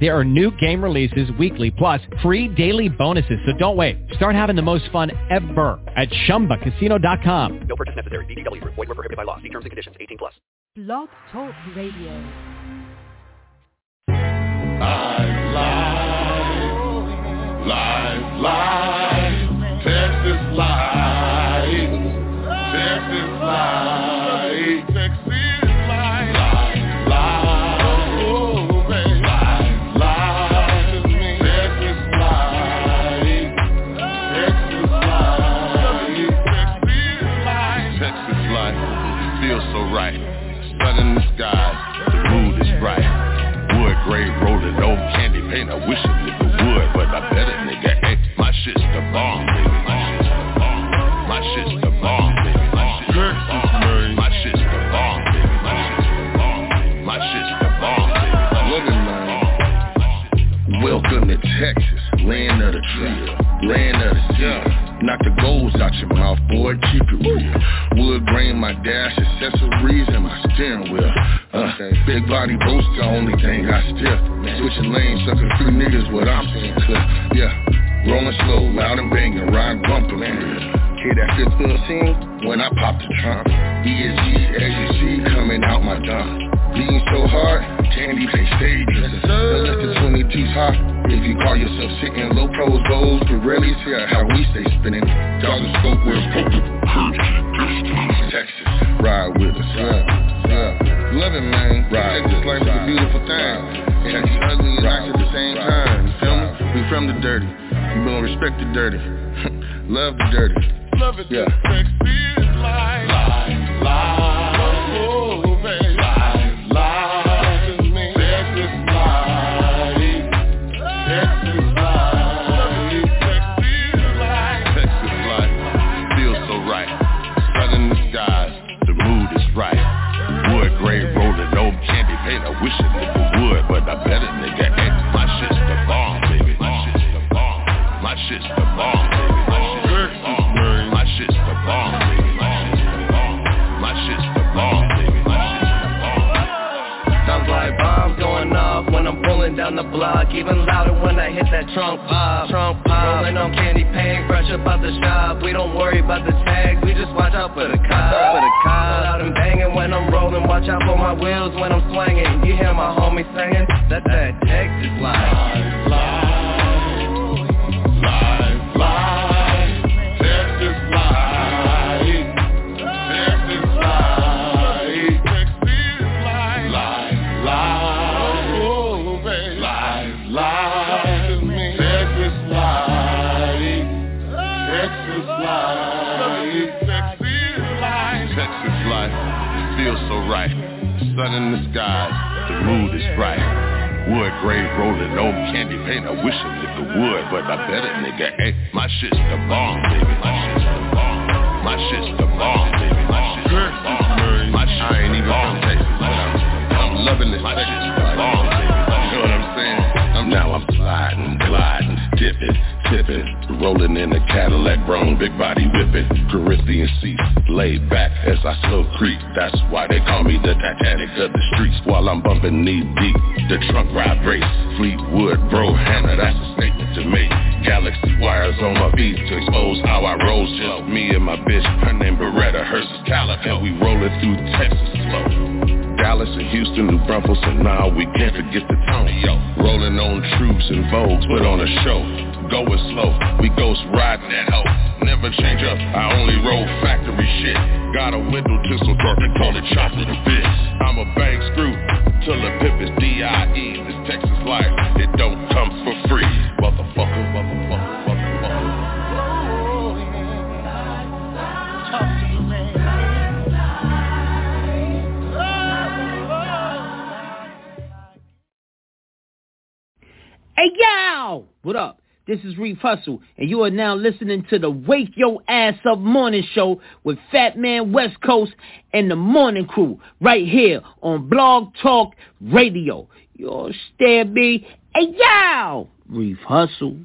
There are new game releases weekly, plus free daily bonuses. So don't wait. Start having the most fun ever at ChumbaCasino.com. No purchase necessary. VGW. Void were prohibited by law. See terms and conditions. 18 plus. Blog Talk Radio. Live, live, live, live, Texas live, Texas live, candy paint. I wish a nigga would, but I bet a nigga ain't. My shit's the bomb, baby. My shit's the bomb. My shit's the bomb, baby. My shit's the bomb. My shit's the bomb, baby. My shit's the bomb. My shit's the bomb, baby. Looking. Uh, welcome to Texas, land of the trail, land of the sea. Knock the goals out your mouth, boy, keep it real. Wood grain, my dash, accessories, and my steering wheel. Uh, big body boats, the only thing I still. Switching lanes, sucking through niggas, what I'm saying clear. Yeah, rolling slow, loud and banging, ride bumper. Kid that fits the scene when I pop the trunk. ESG, as you see, coming out my dunk. Being so hard, candy pay stadium. The list of 22's hot. If you call yourself sitting low pros, goals, Pirellis, yeah, how we stay spinning. Dog scope with Texas, ride with us, yeah, yeah. Love it, man. Ride Texas life is a beautiful thing. Texas ugly and nice at the same time. You feel me? We from the dirty. We gonna respect the dirty. Love the dirty. Love it, yeah. Life. Life, life. Shit's the bomb, baby. My shit's the bomb. My shit's the bomb, baby. My shit's the bomb. My shit's the bomb, baby. My shit's the bomb. Sounds like bombs going off when I'm pulling down the block Even louder when I hit that trunk pop Trunk pop Rolling on candy paint, fresh up out the shop We don't worry about the tags, we just watch out for the cops For the cops Loud and banging when I'm rolling Watch out for my wheels when I'm swinging You hear my homie singing That's that Texas life Grade rolling, no candy paint. I wish a nigga would, but I bet a nigga ain't. My shit's the bomb, baby. My shit's the bomb. My shit's the bomb, baby. My shit's the bomb. My shit's I ain't even from Texas, but I'm, I'm loving this. My shit's the bomb, baby. You know what I'm saying? I'm now I'm sliding, gliding, dipping, tipping, rolling in a Cadillac, grown big body whipping, Corinthian seats, laid back as I slow creep. That's why they call me the Titanic of the streets. While I'm bumping knee deep, the trunk ride race, Fleetwood, bro, Hannah, that's a statement to make. Galaxy wires on my feet to expose how I roll. Just me and my bitch, her name Beretta, hers is Calico. And we rolling through Texas slow. Dallas and Houston, New Braunfels, and now we can't forget the tone. Yo, rolling on troops and Vogues, put on a show. Going slow, we ghost riding that hoe. Never change up, I only roll factory shit. Got a window tinsel dark and call it chocolate abyss. I'm a bang screw till the pip is D-I-E. This Texas life, it don't come for free. Motherfucker, motherfucker, motherfucker. Hey, yo! What up? This is Reef Hustle, and you are now listening to the Wake Your Ass Up Morning Show with Fat Man West Coast and the Morning Crew right here on Blog Talk Radio. You understand me? Hey, yo! Reef Hustle.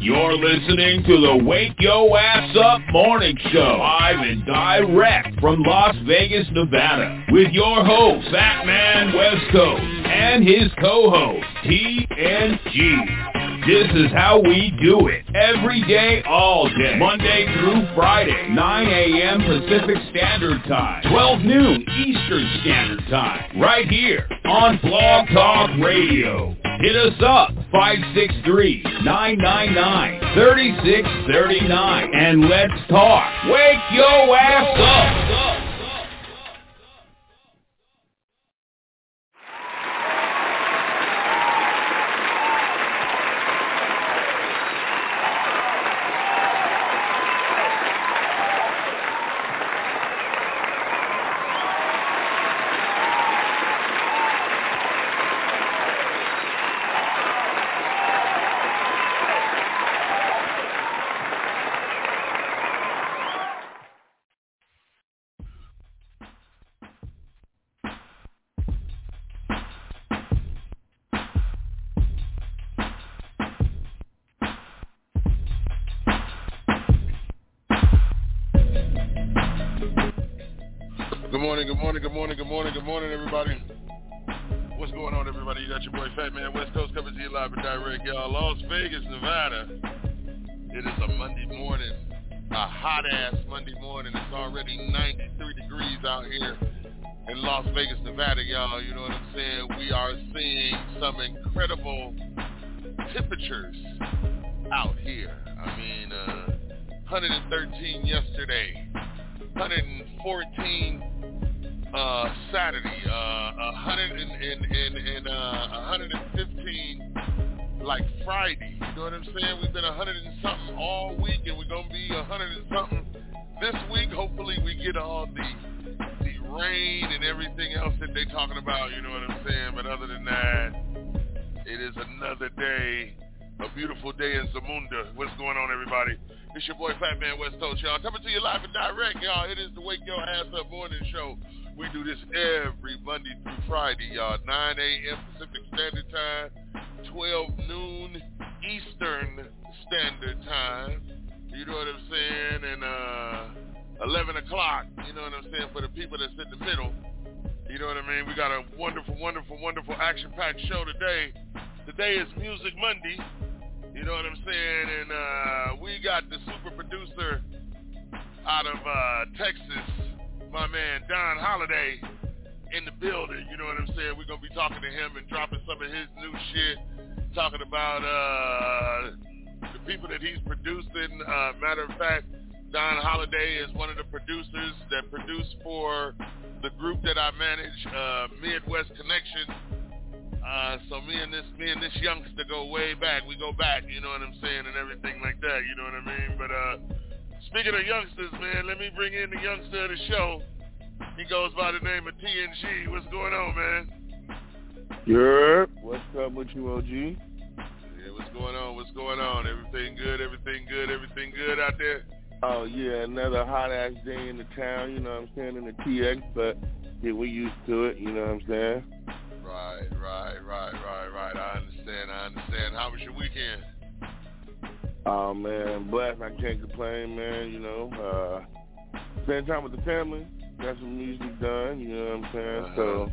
You're listening to the Wake Yo Ass Up Morning Show, live and direct from Las Vegas, Nevada, with your host, Fat Man West Coast, and his co-host, TNG. This is how we do it. Every day, all day. Monday through Friday, 9 a.m. Pacific Standard Time, 12 noon Eastern Standard Time. Right here on Blog Talk Radio. Hit us up, 563-999-3639. And let's talk. Wake your ass up. Morning, good morning, good morning, good morning, good morning, everybody. What's going on, everybody? You got your boy Fat Man West Coast coming to you live and direct, y'all. Las Vegas, Nevada. It is a Monday morning, a hot ass Monday morning. It's already 93 degrees out here in Las Vegas, Nevada, y'all. You know what I'm saying? We are seeing some incredible temperatures out here. I mean, uh, 113 yesterday, 114 uh, Saturday, uh, 100 and, and, and, and uh, 115 like Friday. You know what I'm saying? We've been 100 and something all week, and we're gonna be 100 and something this week. Hopefully, we get all the the rain and everything else that they're talking about. You know what I'm saying? But other than that, it is another day, a beautiful day in Zamunda. What's going on, everybody? It's your boy Fat Man West Coast, y'all. Coming to you live and direct, y'all. It is the Wake Your Ass Up Morning Show. We do this every Monday through Friday, y'all. 9 a.m. Pacific Standard Time, 12 noon Eastern Standard Time. You know what I'm saying? And uh, 11 o'clock, you know what I'm saying, for the people that's in the middle. You know what I mean? We got a wonderful, wonderful, wonderful action-packed show today. Today is Music Monday. You know what I'm saying? And uh, we got the super producer out of uh, Texas, my man Don Holiday, in the building. You know what I'm saying? We're gonna be talking to him and dropping some of his new shit, talking about uh, the people that he's producing. Uh, matter of fact, Don Holiday is one of the producers that produce for the group that I manage, uh, Midwest Connection. Uh, so me and this me and this youngster go way back. We go back, you know what I'm saying, and everything like that. You know what I mean? But uh, speaking of youngsters, man, let me bring in the youngster of the show. He goes by the name of TNG. What's going on, man? Yeah, what's up with you, OG? Yeah, what's going on? What's going on? Everything good? Everything good? Everything good out there? Oh yeah, another hot ass day in the town, you know what I'm saying, in the TX, but yeah, we used to it, you know what I'm saying? Right, right, right, right, right. I understand. I understand. How was your weekend? Oh man, blessed. I can't complain, man. You know, uh, spend time with the family, got some music done. You know what I'm saying? Uh-huh. So,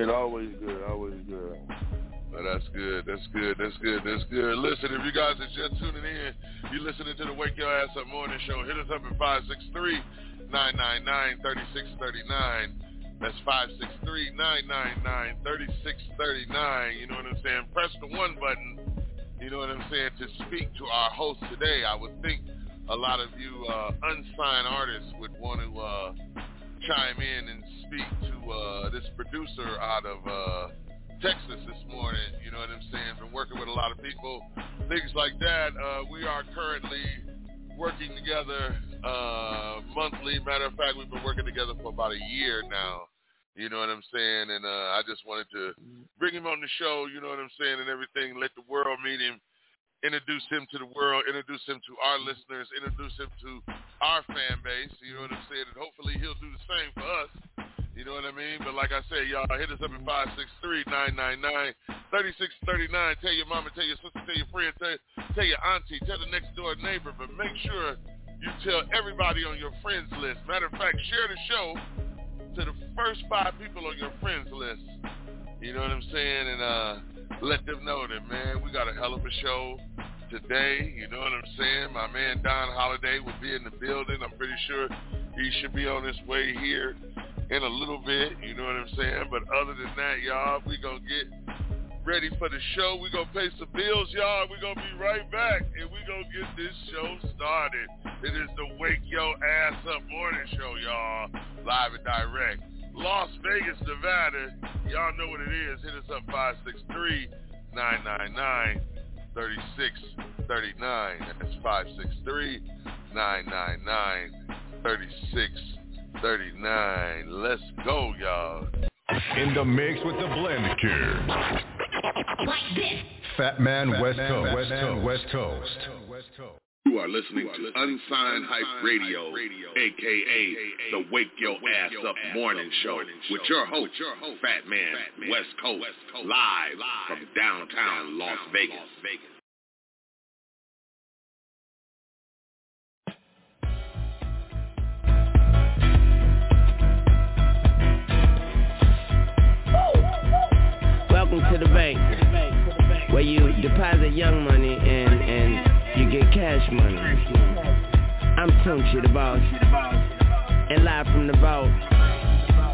it always good, always good. Well, that's good. That's good. That's good. That's good. Listen, if you guys are just tuning in, you're listening to the Wake Your Ass Up Morning Show. Hit us up at 563-999-3639. That's 563-999-3639. You know what I'm saying? Press the one button, you know what I'm saying, to speak to our host today. I would think a lot of you uh, unsigned artists would want to uh, chime in and speak to uh, this producer out of uh, Texas this morning. You know what I'm saying? Been working with a lot of people, things like that. Uh, we are currently working together uh, monthly. Matter of fact, we've been working together for about a year now. You know what I'm saying? And uh, I just wanted to bring him on the show, you know what I'm saying, and everything. Let the world meet him, introduce him to the world, introduce him to our listeners, introduce him to our fan base. You know what I'm saying? And hopefully he'll do the same for us. You know what I mean? But like I said, y'all hit us up at 563-999-3639. Tell your mama, tell your sister, tell your friend, tell, tell your auntie, tell the next door neighbor. But make sure you tell everybody on your friends list. Matter of fact, share the show to the first five people on your friends list. You know what I'm saying? And uh, let them know that, man, we got a hell of a show today. You know what I'm saying? My man Don Holiday will be in the building. I'm pretty sure he should be on his way here in a little bit. You know what I'm saying? But other than that, y'all, we going to get ready for the show. We're going to pay some bills, y'all. We're going to be right back, and we're going to get this show started. It is the Wake Yo Ass Up Morning Show, y'all, live and direct. Las Vegas, Nevada. Y'all know what it is. Hit us up 563-999-3639. That's 563-999-3639. Let's go, y'all. In the mix with the blend cure. Fat Man West Coast. West Coast. West Coast. You are listening to Unsigned Hype Radio, aka the Wake Your Ass Up Morning Show, with your host, Fat Man West Coast, live from downtown Las Vegas. To the bank, where you deposit young money and and you get cash money. I'm Tunechi, the boss, and live from the vault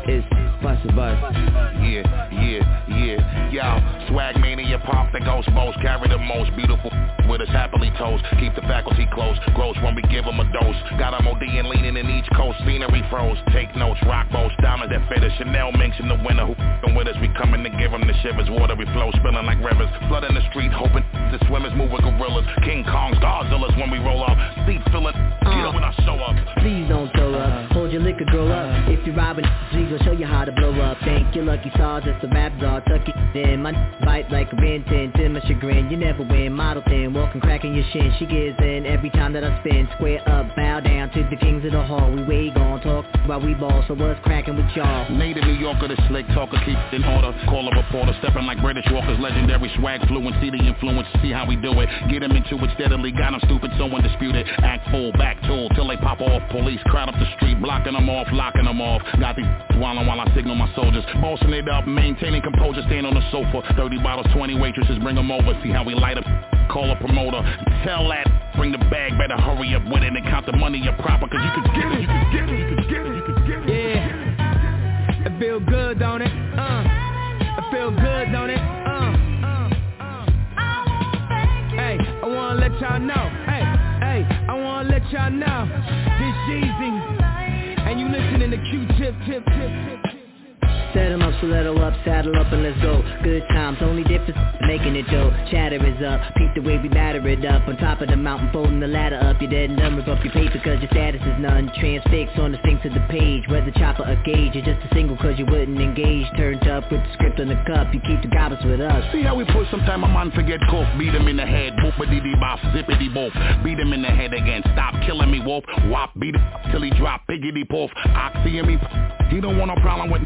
is Bus. Yeah, yeah, yeah, y'all. Swag mania, pop the ghost boast, carry the most beautiful with us happily toast. Keep the faculty close, gross when we give them a dose. Got them OD and leaning in each coast, scenery froze. Take notes, rock boats, diamonds that fit us. Chanel minks in the winter, who f***ing with us? We coming to give them the shivers. Water we flow, spilling like rivers. Flooding the street, hoping the swimmers move with gorillas. King Kongs, Godzillas when we roll up. Seat filling, get up when I show up. Please don't throw up. Hold your liquor, grow up. If you're robbing, we gon' show you how to blow up. Thank your lucky stars, that's the rap czar. Tuck it My bite like a 10, to my chagrin. You never win, model thin, walking, cracking your shin. She gives in every time that I spin. Square up, bow down to the kings of the hall. We way gon' talk while we ball, so what's cracking with y'all? Native New Yorker, the slick talker, keep in order. Call a reporter, stepping like British walkers, legendary swag fluent. See the influence, see how we do it. Get them into it steadily, got them stupid, so undisputed. Act full, back tool, till they pop off. Police crowd up the street, blocking them off, locking them off. Got these wildin' while I signal my soldiers. Bossing it up, maintaining composure, stand on the sofa. 30 bottles, 20 waitresses, bring them over. See how we light up. Call a promoter, tell that, bring the bag, better hurry up with it and count the money up proper, cause you could get it, you could get it, you could get it, you could get it. Yeah, it feel good, don't it? Uh, it feel good, don't it? Uh, hey, I wanna let y'all know. Hey, hey, I wanna let y'all know. This Jeezy, and you listening to Q-Tip, tip, tip, tip, tip. Set up, stiletto up, saddle up and let's go. Good times, only difference, making it dope Chatter is up, peep the way we batter it up. On top of the mountain, folding the ladder up. You're dead rip up your paper cause your status is none. Transfix on the sync to the page. Whether chopper or gauge, you're just a single cause you wouldn't engage. Turned up with the script on the cup, you keep the goblins with us. See how we push sometime a man forget cough Beat him in the head, boopity bop, zippity boop. Beat him in the head again, stop killing me wolf Wop, beat him till he drop, piggity poof. Oxy and me, he don't want no problem with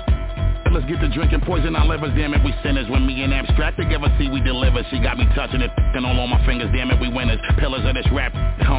Let's get to drinking poison our livers, damn it, we sinners. When me and Abstract together, see we deliver. She got me touching it, f***ing all on my fingers, damn it, we winners. Pillars of this rap,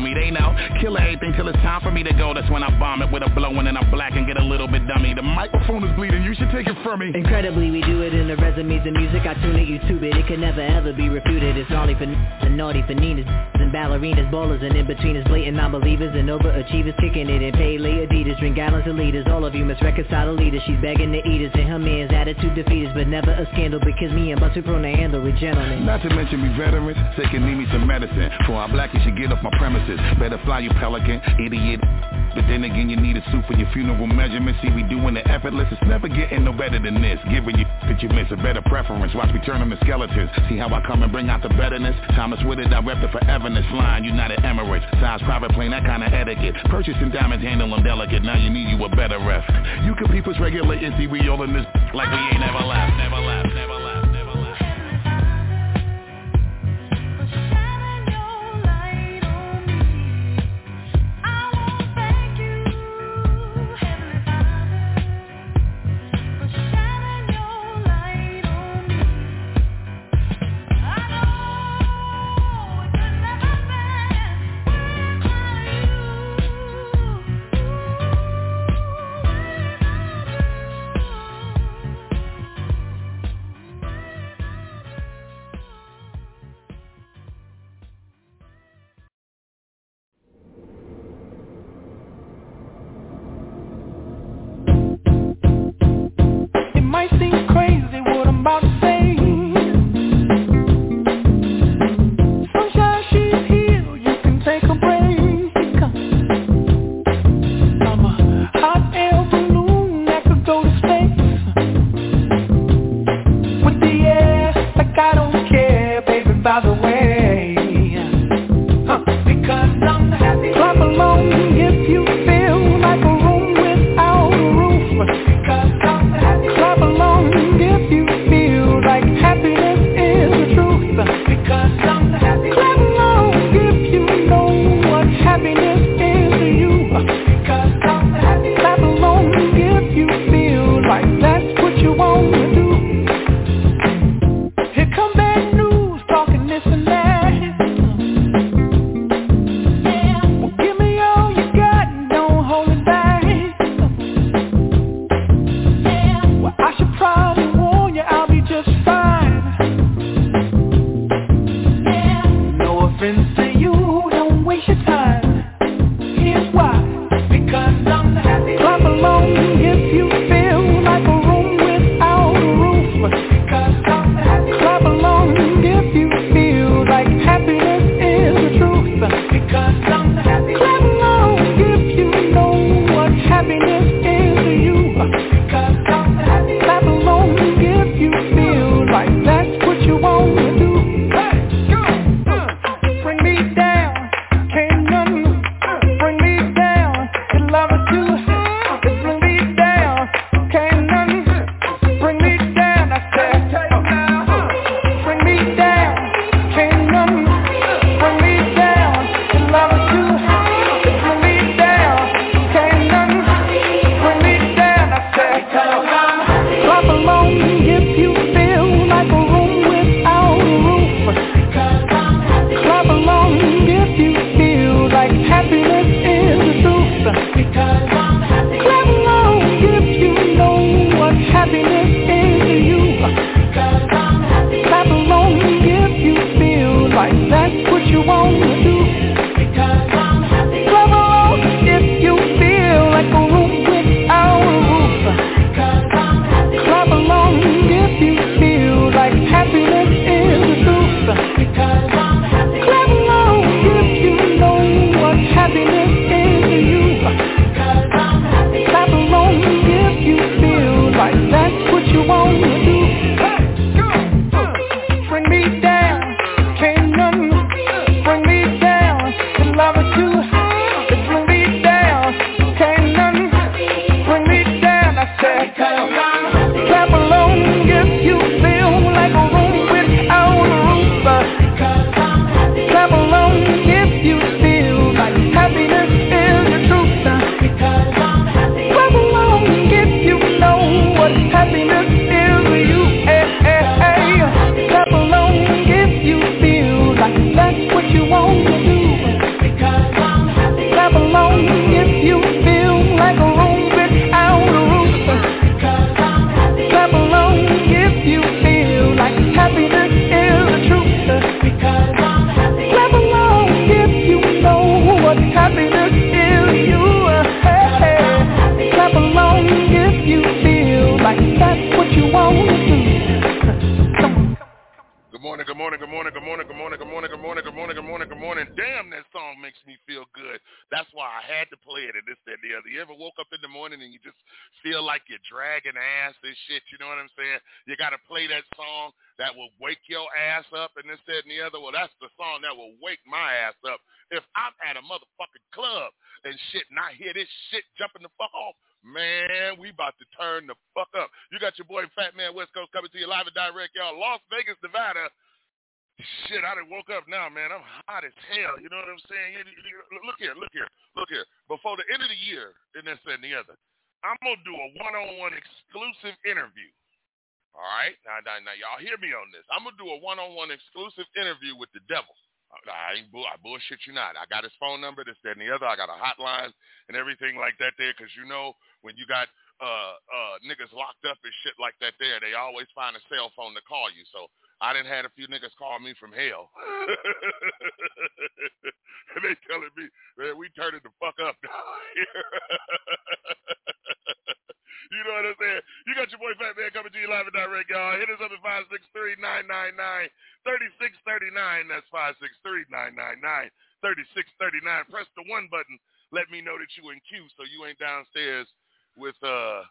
homie, they know. Kill everything till it's time for me to go. That's when I bomb it with a blow and then I black and get a little bit dummy. The microphone is bleeding, you should take it from me. Incredibly, we do it in the resumes and music. I tune it, YouTube it, it can never ever be refuted. It's naughty for and naughty for Ninas And ballerinas, ballers and in-betweeners Blatant non-believers and overachievers Kicking it in Pele Adidas Drink gallons of liters All of you must reconcile the leaders. She's begging to eat us. And her man's attitude defeat us But never a scandal because me and Busta prone to handle it gentlemen. Not to mention we veterans, say can need me some medicine. For our black you should get off my premises Better fly you pelican, idiot But then again, you need a suit for your funeral measurements. See, we doing the effortless. It's never getting no better than this. Giving you that you miss a better preference. Watch me turn them to skeletons. See how I come and bring out the betterness? Thomas with it, I rep the foreverness. Flying United Emirates. Size private plane, that kind of etiquette. Purchasing diamonds, handle them delicate. Now you need you a better ref. You can keep us regulating. See, we all in this like we ain't never left, never left, never left. Had to play it and this, that, and the other. You ever woke up in the morning and you just feel like you're dragging ass and shit, you know what I'm saying? You got to play that song that will wake your ass up and this, that, and the other. Well, that's the song that will wake my ass up. If I'm at a motherfucking club and shit and I hear this shit jumping the fuck off, man, we about to turn the fuck up. You got your boy Fat Man West Coast coming to you live and direct, y'all. Las Vegas, Nevada. Shit, I done woke up now, man. I'm hot as hell. You know what I'm saying? Look here, look here, look here. Before the end of the year, and this and the other, I'm gonna do a one-on-one exclusive interview. All right, now, now, now, y'all hear me on this. I'm gonna do a one-on-one exclusive interview with the devil. I ain't bull, I bullshit you not. I got his phone number, this, that, and the other. I got a hotline and everything like that there, because you know when you got uh uh niggas locked up and shit like that there, they always find a cell phone to call you. So I didn't had a few niggas call me from hell. and they telling me, man, we turning the fuck up here. you know what I'm saying? You got your boy Fat Man coming to you live and direct, y'all. Hit us up at 563-999-3639. That's 563-999-3639. Press the one button. Let me know that you in queue so you ain't downstairs with uh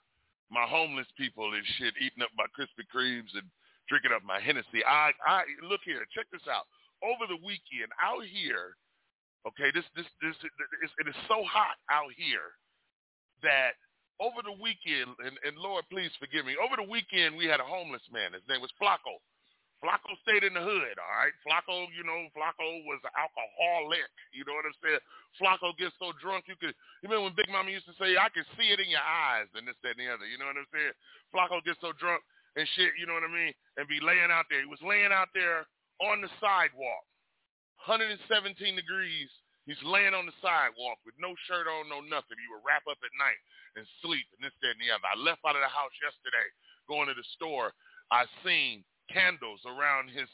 my homeless people and shit eating up my Krispy Kremes and drinking up my Hennessy. I, I look here, check this out. Over the weekend, out here, okay, this, this, this, this it is so hot out here that over the weekend, and, and Lord, please forgive me. Over the weekend, we had a homeless man. His name was Flacco. Flacco stayed in the hood, all right? Flacco, you know, Flacco was an alcoholic. You know what I'm saying? Flacco gets so drunk you could you remember when Big Mama used to say, I can see it in your eyes and this, that, and the other. You know what I'm saying? Flacco gets so drunk and shit, you know what I mean, and be laying out there. He was laying out there on the sidewalk, 117 degrees. He's laying on the sidewalk with no shirt on, no nothing. He would wrap up at night and sleep and this, that, and the other. I left out of the house yesterday going to the store. I seen candles around his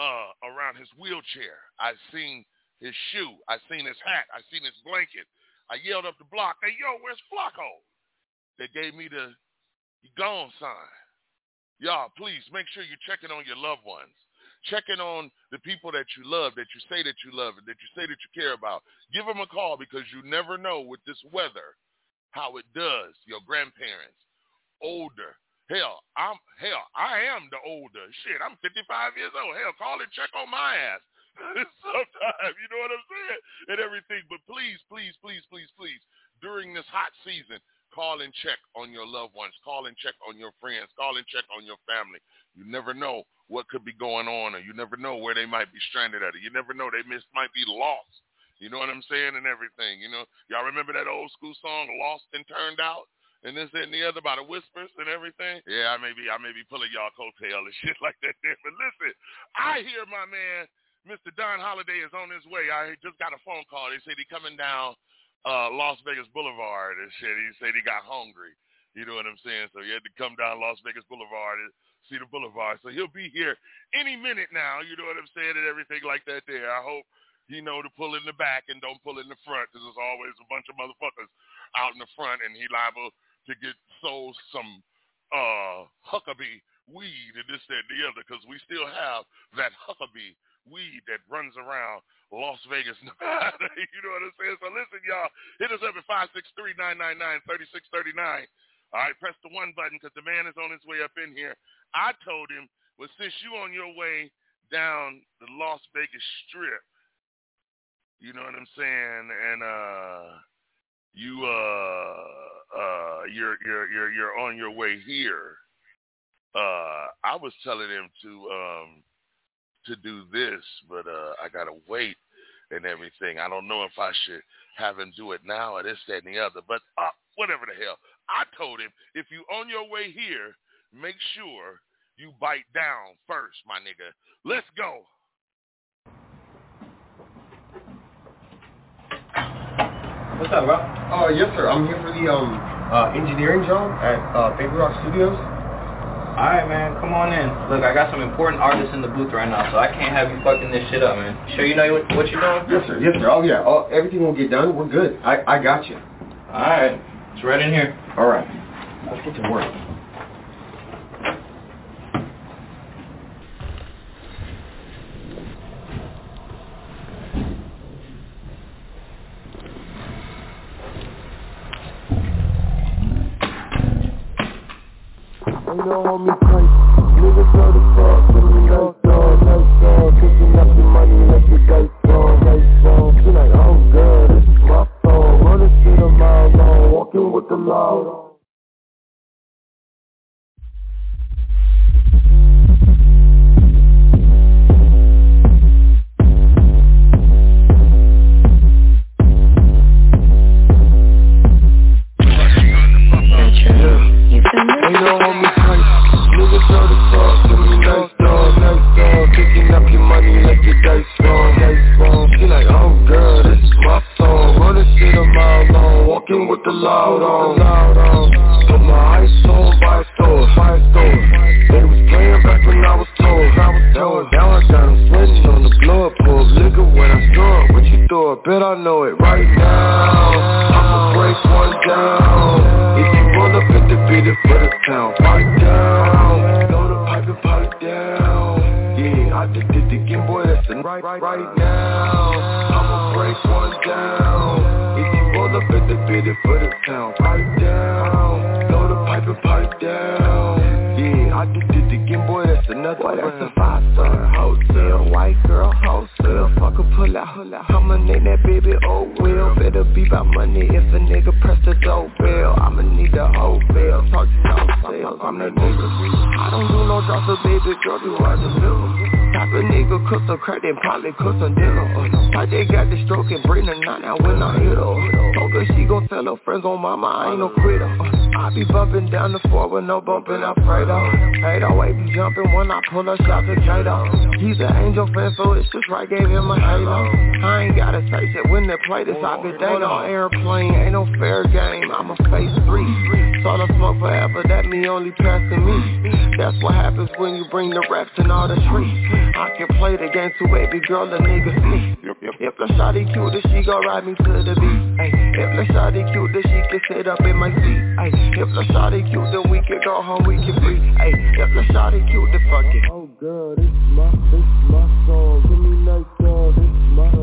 uh around his wheelchair. I seen his shoe. I seen his hat. I seen his blanket. I yelled up the block, hey, yo, where's Flacco? They gave me the gone sign. Y'all, please make sure you're checking on your loved ones. Checking on the people that you love, that you say that you love, and that you say that you care about. Give them a call because you never know with this weather how it does. Your grandparents, older. Hell, I'm hell, I am the older. Shit, I'm 55 years old. Hell, call and check on my ass. Sometimes, you know what I'm saying? And everything. But please, please, please, please, please, during this hot season, Call and check on your loved ones. Call and check on your friends. Call and check on your family. You never know what could be going on, or you never know where they might be stranded at. You never know they miss, might be lost. You know what I'm saying? And everything. You know, y'all remember that old school song, "Lost and Turned Out"? and this and the other by the whispers and everything. Yeah, I may be I may be pulling y'all coattail and shit like that there. But listen, I hear my man, Mr. Don Holiday is on his way. I just got a phone call. They said he coming down uh, Las Vegas Boulevard and shit. He said he got hungry. You know what I'm saying? So he had to come down Las Vegas Boulevard and see the boulevard. So he'll be here any minute now. You know what I'm saying? And everything like that there. I hope he know to pull in the back and don't pull in the front because there's always a bunch of motherfuckers out in the front and he liable to get sold some uh Huckabee weed and this, that, and the other because we still have that Huckabee weed that runs around Las Vegas, you know what I'm saying? So listen, y'all, hit us up at 563-999-3639. All right, press the one button because the man is on his way up in here. I told him, well, since you on your way down the Las Vegas Strip, you know what I'm saying, and uh, you uh, uh, you're you're you're you're on your way here. Uh, I was telling him to um, to do this, but uh, I gotta wait and everything. I don't know if I should have him do it now or this, that, and the other. But uh, whatever the hell. I told him if you on your way here, make sure you bite down first, my nigga. Let's go. What's up, bro? Uh, yes, sir. I'm here for the um uh, engineering job at uh, Baby Rock Studios. Alright, man, come on in. Look, I got some important artists in the booth right now, so I can't have you fucking this shit up, man. Sure you know what, what you're doing? Yes, sir. Yes, sir. Oh, yeah. Oh, everything will get done. We're good. I, I got you. Alright. It's right in here. All right. Let's get to work. Probably cook some dinner. I just got the stroke and bring the nine out when I hit her. Told her she gon' tell her friends on mama, I ain't no quitter. I be bumping down the floor with no bumping Alfredo. Hey, the way be jumping when I pull a shot to Kato. He's an angel fan, so it's just right, gave him a halo. I ain't gotta say shit when they play this, I be they on airplane, ain't no fair game. I'm a face three. Saw the smoke forever, that me only passing me. That's what happens when you bring the reps and all the trees. I can play the game too, baby girl, the nigga sleep. If the shawty cute, then she gon' ride me to the beat. Ay, if the shawty cute, then she can sit up in my seat. Ay, if the shawty cute, then we can go home, we can free. Ay, if the shawty cute, then fuck it. Oh girl, this my, this my song. Give me nice song. This this my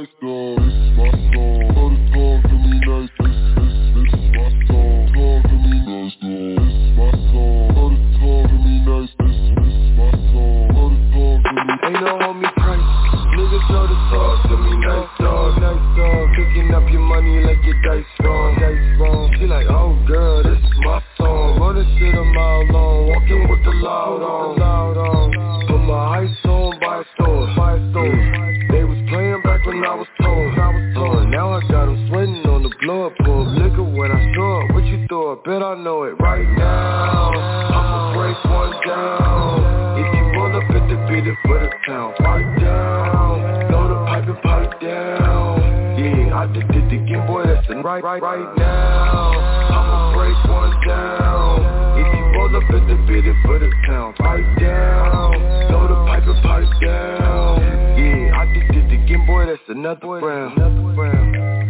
nice song. This my song. Talk to me nice. This, this, this is my song. Talk to me nice my song. Talk to me nice. This, this is my song. Talk to me. Ain't no homie price. Niggas know the talk to me nice dog, nice dog. Picking up your money like your dice wrong, dice wrong. She like, oh girl, this is my song. Running shit a mile long, walking with the loud on, loud on. Put my ice on by store, by store. What? Bet I know it right now. I'ma break one down. If you roll up at the beat it for the town, Right down. Blow the pipe and pipe down. Yeah, I just did the game, boy. That's the right, right, right now. I'ma break one down. If you roll up at the beat it for the town, pipe down. Blow the pipe and pipe down. Yeah, I just did the game, boy. That's. Another round.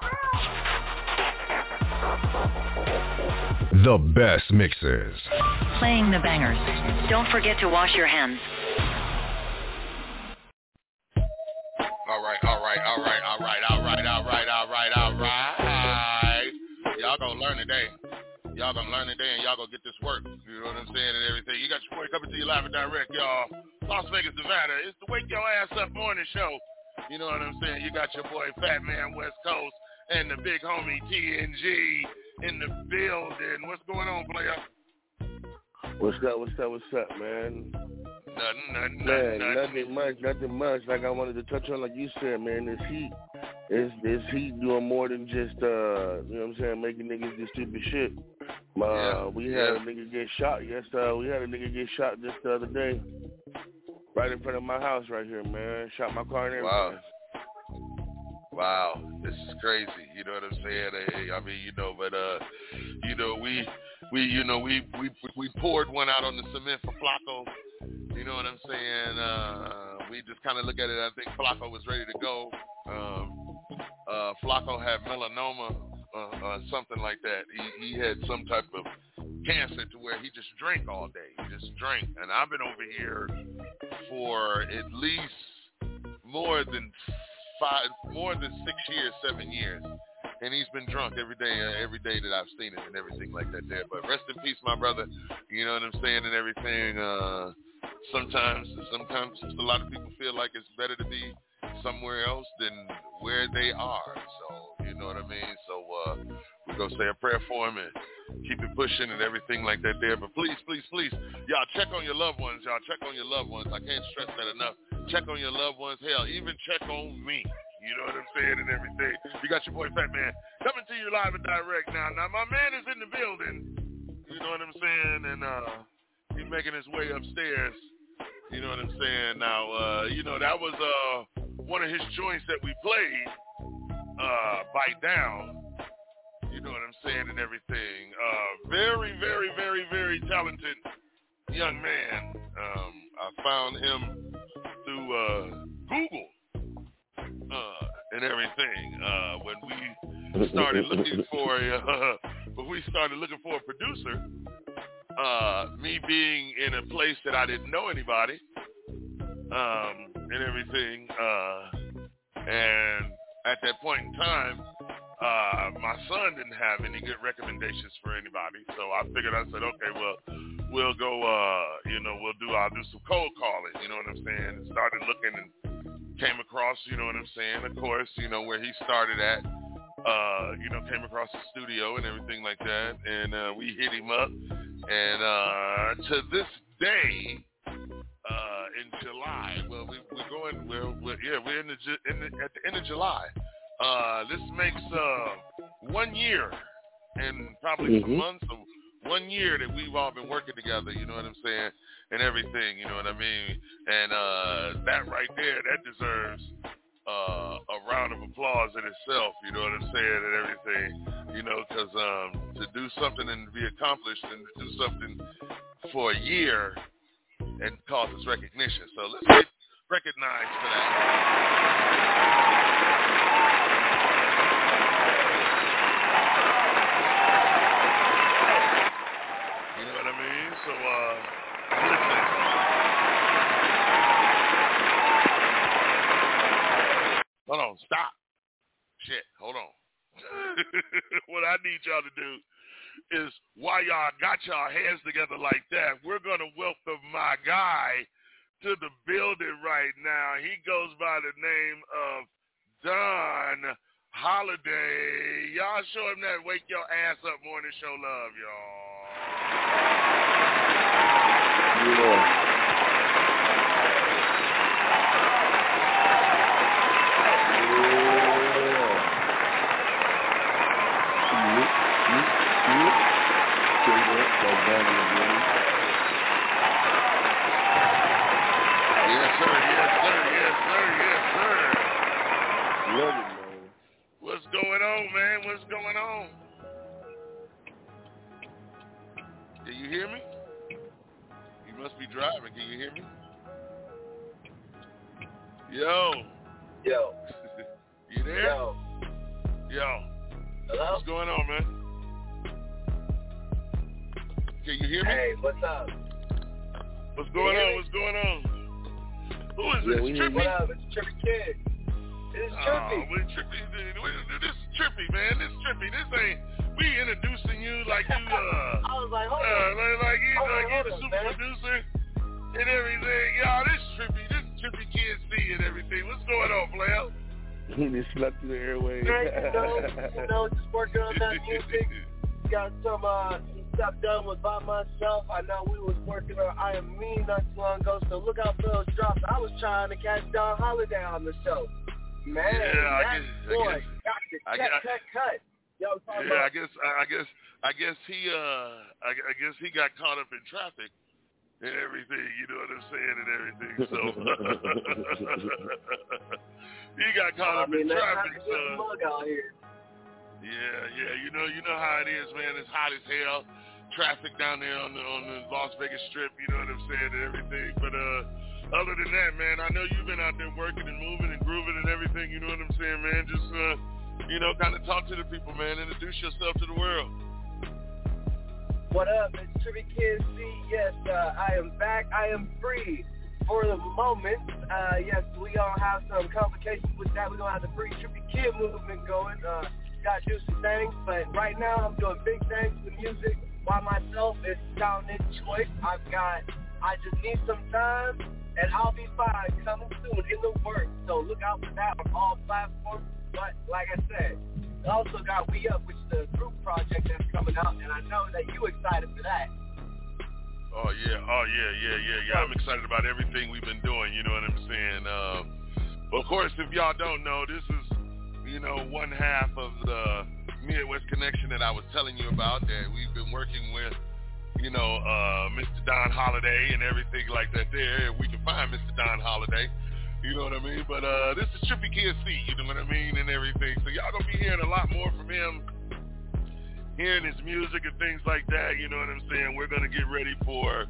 The best mixes. Playing the bangers. Don't forget to wash your hands. All right, all right, all right, all right, all right, all right, all right, all right. Y'all gonna learn today. Y'all gonna learn today and y'all gonna get this work. You know what I'm saying and everything. You got your boy coming to you live and direct, y'all. Las Vegas, Nevada. It's the Wake Your Ass Up morning show. You know what I'm saying? You got your boy Fat Man West Coast and the big homie TNG in the building. What's going on, player? What's up? What's up? What's up, man? Nothing, nothing, Man, nothing, nothing much, nothing much. Like I wanted to touch on, like you said, man, this heat is this heat doing more than just uh, you know what I'm saying, making niggas do stupid shit. Uh, we had a nigga get shot. Yes, uh, we had a nigga get shot just the other day, right in front of my house right here, man. Shot my car and everything. Wow. Wow, this is crazy. You know what I'm saying? Hey, I mean, you know, but uh, you know, we we you know we we we poured one out on the cement for Flacco. You know what I'm saying? Uh, we just kind of look at it. I think Flacco was ready to go. Um, uh, Flacco had melanoma, uh, uh, something like that. He he had some type of cancer to where he just drank all day. He just drank, and I've been over here for at least more than five, more than six years, seven years, and he's been drunk every day, uh, every day that I've seen him and everything like that. There, but rest in peace, my brother. You know what I'm saying and everything. Uh, sometimes, sometimes a lot of people feel like it's better to be somewhere else than where they are. So you know what I mean. So uh, we're gonna say a prayer for him and keep it pushing and everything like that there. But please, please, please, y'all check on your loved ones. Y'all check on your loved ones. I can't stress that enough. Check on your loved ones. Hell, even check on me. You know what I'm saying and everything. You got your boy Fat Man coming to you live and direct now. Now my man is in the building. You know what I'm saying, and uh, he's making his way upstairs. You know what I'm saying. Now, uh, you know that was uh one of his joints that we played. Uh, bite down. You know what I'm saying and everything. Uh, very, very, very, very talented young man. Um, I found him through uh, Google uh, and everything. Uh, when we started looking for a, uh, when we started looking for a producer, uh, me being in a place that I didn't know anybody, um, and everything, uh, and at that point in time, uh, my son didn't have any good recommendations for anybody, so I figured I said, okay, well, we'll go, uh, you know, we'll do, I'll do some cold calling, you know what I'm saying? And started looking and came across, you know what I'm saying? Of course, you know where he started at. Uh, you know, came across the studio and everything like that, and uh, we hit him up. And uh, to this day, uh, in July, well, we, we're going, we're, we're yeah, we're in the, in the at the end of July. Uh, this makes uh, one year and probably some Mhm. months of one year that we've all been working together. You know what I'm saying? And everything. You know what I mean? And uh, that right there, that deserves uh, a round of applause in itself. You know what I'm saying? And everything. You know, because um, to do something and be accomplished and to do something for a year and causes recognition. So let's get recognized for that. You know what I mean? So, uh, listen. Hold on, stop. Shit, hold on. what I need y'all to do is while y'all got y'all hands together like that, we're gonna welcome my guy to the building right now. He goes by the name of Don Holiday. Y'all show him that wake your ass up morning show love, y'all. Yes, sir. Yes, sir. Yes, sir. Yes, sir. Love it, man. What's going on, man? What's going on? Can you hear me? You must be driving. Can you hear me? Yo. Yo. you there? Yo. Yo. Hello? What's going on, man? Can you hear me? Hey, what's up? What's going on? What's going on? Who is this? we hear Trippy? What up? It's Trippy Kid. It's Trippy. Oh, we trippy. This is trippy, man. This is trippy. This ain't. We introducing you like you. Uh, I was like, hold uh, on. like, like you, Hold on, like you hold the on, super man. producer and everything. Y'all, this is trippy. This is trippy kid C and everything. What's going on, player? He just slept through the airways. Man, you know, you know, just working on that music. Got some uh, stuff done with by myself. I know we was working on I Am Me not too long ago, so look out for those drops. I was trying to catch Don Holiday on the show. Man, Yeah, I guess- I boy guess- got the cut, cut, cut. Was talking Yeah, I guess I guess I guess he uh I, I guess he got caught up in traffic and everything. You know what I'm saying and everything. So he got caught I up mean, in traffic. not So mug out here. Yeah, yeah. You know you know how it is, man. It's hot as hell. Traffic down there on the on the Las Vegas Strip. You know what I'm saying and everything. But uh. Other than that, man, I know you've been out there working and moving and grooving and everything. You know what I'm saying, man? Just, uh, you know, kind of talk to the people, man. Introduce yourself to the world. What up? It's Trippy Kid C. Yes, uh, I am back. I am free for the moment. Uh, yes, we all have some complications with that. We're to have the free Trippy Kid movement going. Uh, got do some things, but right now I'm doing big things with music by myself. It's Talented Choice. I've got, I just need some time, and I'll be fine coming soon in the works. So look out for that on all platforms. But like I said, also got We Up, which is a group project that's coming out, and I know that you excited for that. Oh yeah, oh yeah, yeah, yeah, yeah. I'm excited about everything we've been doing. You know what I'm saying? Um, of course, if y'all don't know, this is you know one half of the Midwest connection that I was telling you about that we've been working with. You know, uh, Mr. Don Holiday and everything like that. There, If we can find Mr. Don Holiday. You know what I mean? But uh, this is Trippy Kid C. You know what I mean and everything. So y'all gonna be hearing a lot more from him hearing his music and things like that, you know what I'm saying? We're going to get ready for,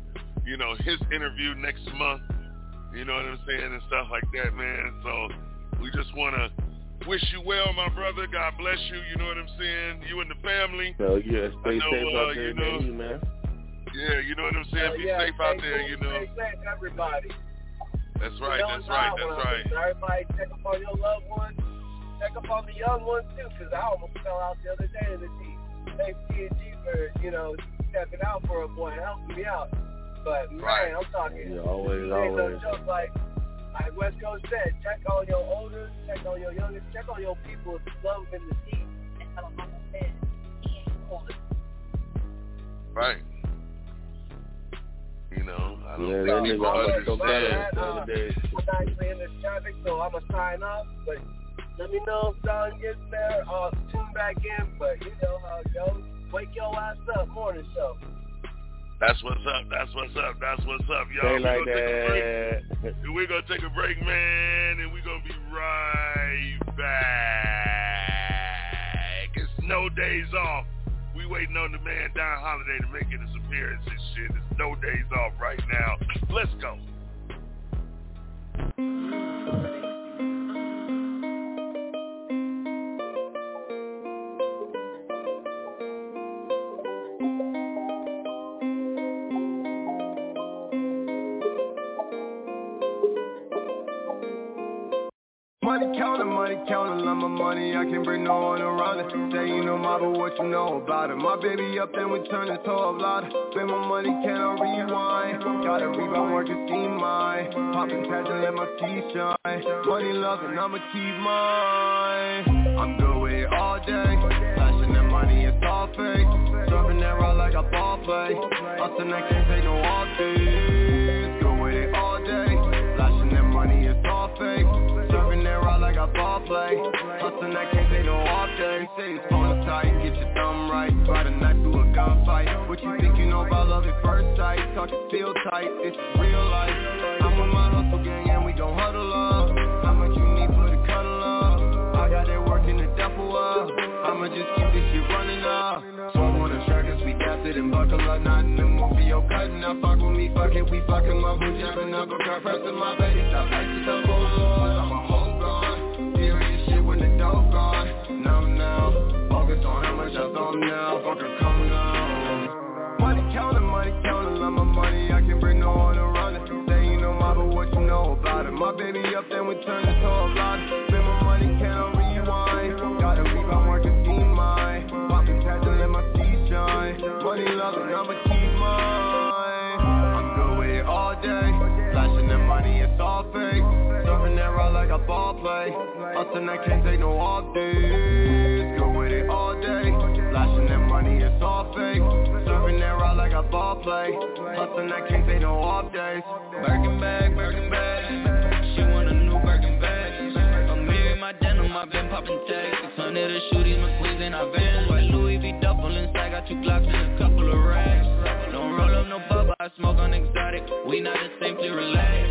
you know, his interview next month, you know what I'm saying, and stuff like that, man. So we just want to wish you well, my brother. God bless you, you know what I'm saying? You and the family. Hell yeah, stay I know, safe uh, out there, you know, baby, man. Yeah, you know what I'm saying? Uh, Be yeah, safe out there, cool, you know. Stay safe, everybody. That's right, You know that's right, that's right. listening. Everybody check up on your loved ones. Check up on the young ones, too, because I almost fell out the other day in the Jeep. Thanks TNG for, you know, stepping out for a boy and helping me out. But, man, Right. I'm talking. Yeah, always, it always. no joke. Like, like West Coast said, check all your oldest, check all your youngest, check all your people if you love them in the Jeep. And tell them, like I said, he ain't oldest. Right. You know, I don't Yeah, think that people nigga understand. got that the Uh. I'm actually in this traffic, so I'm going to sign off. But let me know if Don gets there. I'll tune back in. But you know how it goes. Wake your ass up, morning show. That's what's up. That's what's up. That's what's up, y'all. Stay We like gonna take a break. that. We're gonna take a break, man, and we're gonna be right back. It's no days off. We waiting on the man Don Holiday to make his appearance and shit. It's no days off right now. Let's go. Counter, money counter, love my money, I can bring no one around it. Say you know my, but what you know about it. My baby up, then we turn it to a lot. Spend my money, can I rewind? Gotta rebound, work and see mine. Poppin' tags and let my teeth shine. Money love and I'ma keep mine. I'm good with it all day. Flashing that money, it's all fake. Serving that rock like a ball play. Austin, I can't take no off play. Hustling, I can't take no off days. Say it's phone tight, get your thumb right. Try to knife through a gunfight. What you think you know about love at first sight? Talking feel tight, it's real life. I'm with my hustle gang and we gon' huddle up. How much you need for the cuddle up? I got that work in the duffel up. I'ma just keep this shit running up. So I wanna track us, we got it and buckle up. Not in the movie, yo, cutting up. Fuck with me, fuck it, we fucking my boo, jabbing up. Car pressing my baby, stop acting so on how much I throw now. Fucker, come now. Money counter, money counter, love my money, I can bring no one around it. You know my, but what you know about it. My baby up, then we turn it to a lot. Ball play. Austin, I can't take no off days. Good with it all day. Flashing that money, it's all fake. Serving that rock like a ball play. Hustling, I can't take no off days. Birkin bag, Birkin bag. She want a new Birkin bag. I'm and my denim, I've been popping tags. 600 a shoot, these my queens and I've been got two Glocks and a couple of racks. Don't roll up no bubble, I smoke on exotic. We not just simply relax.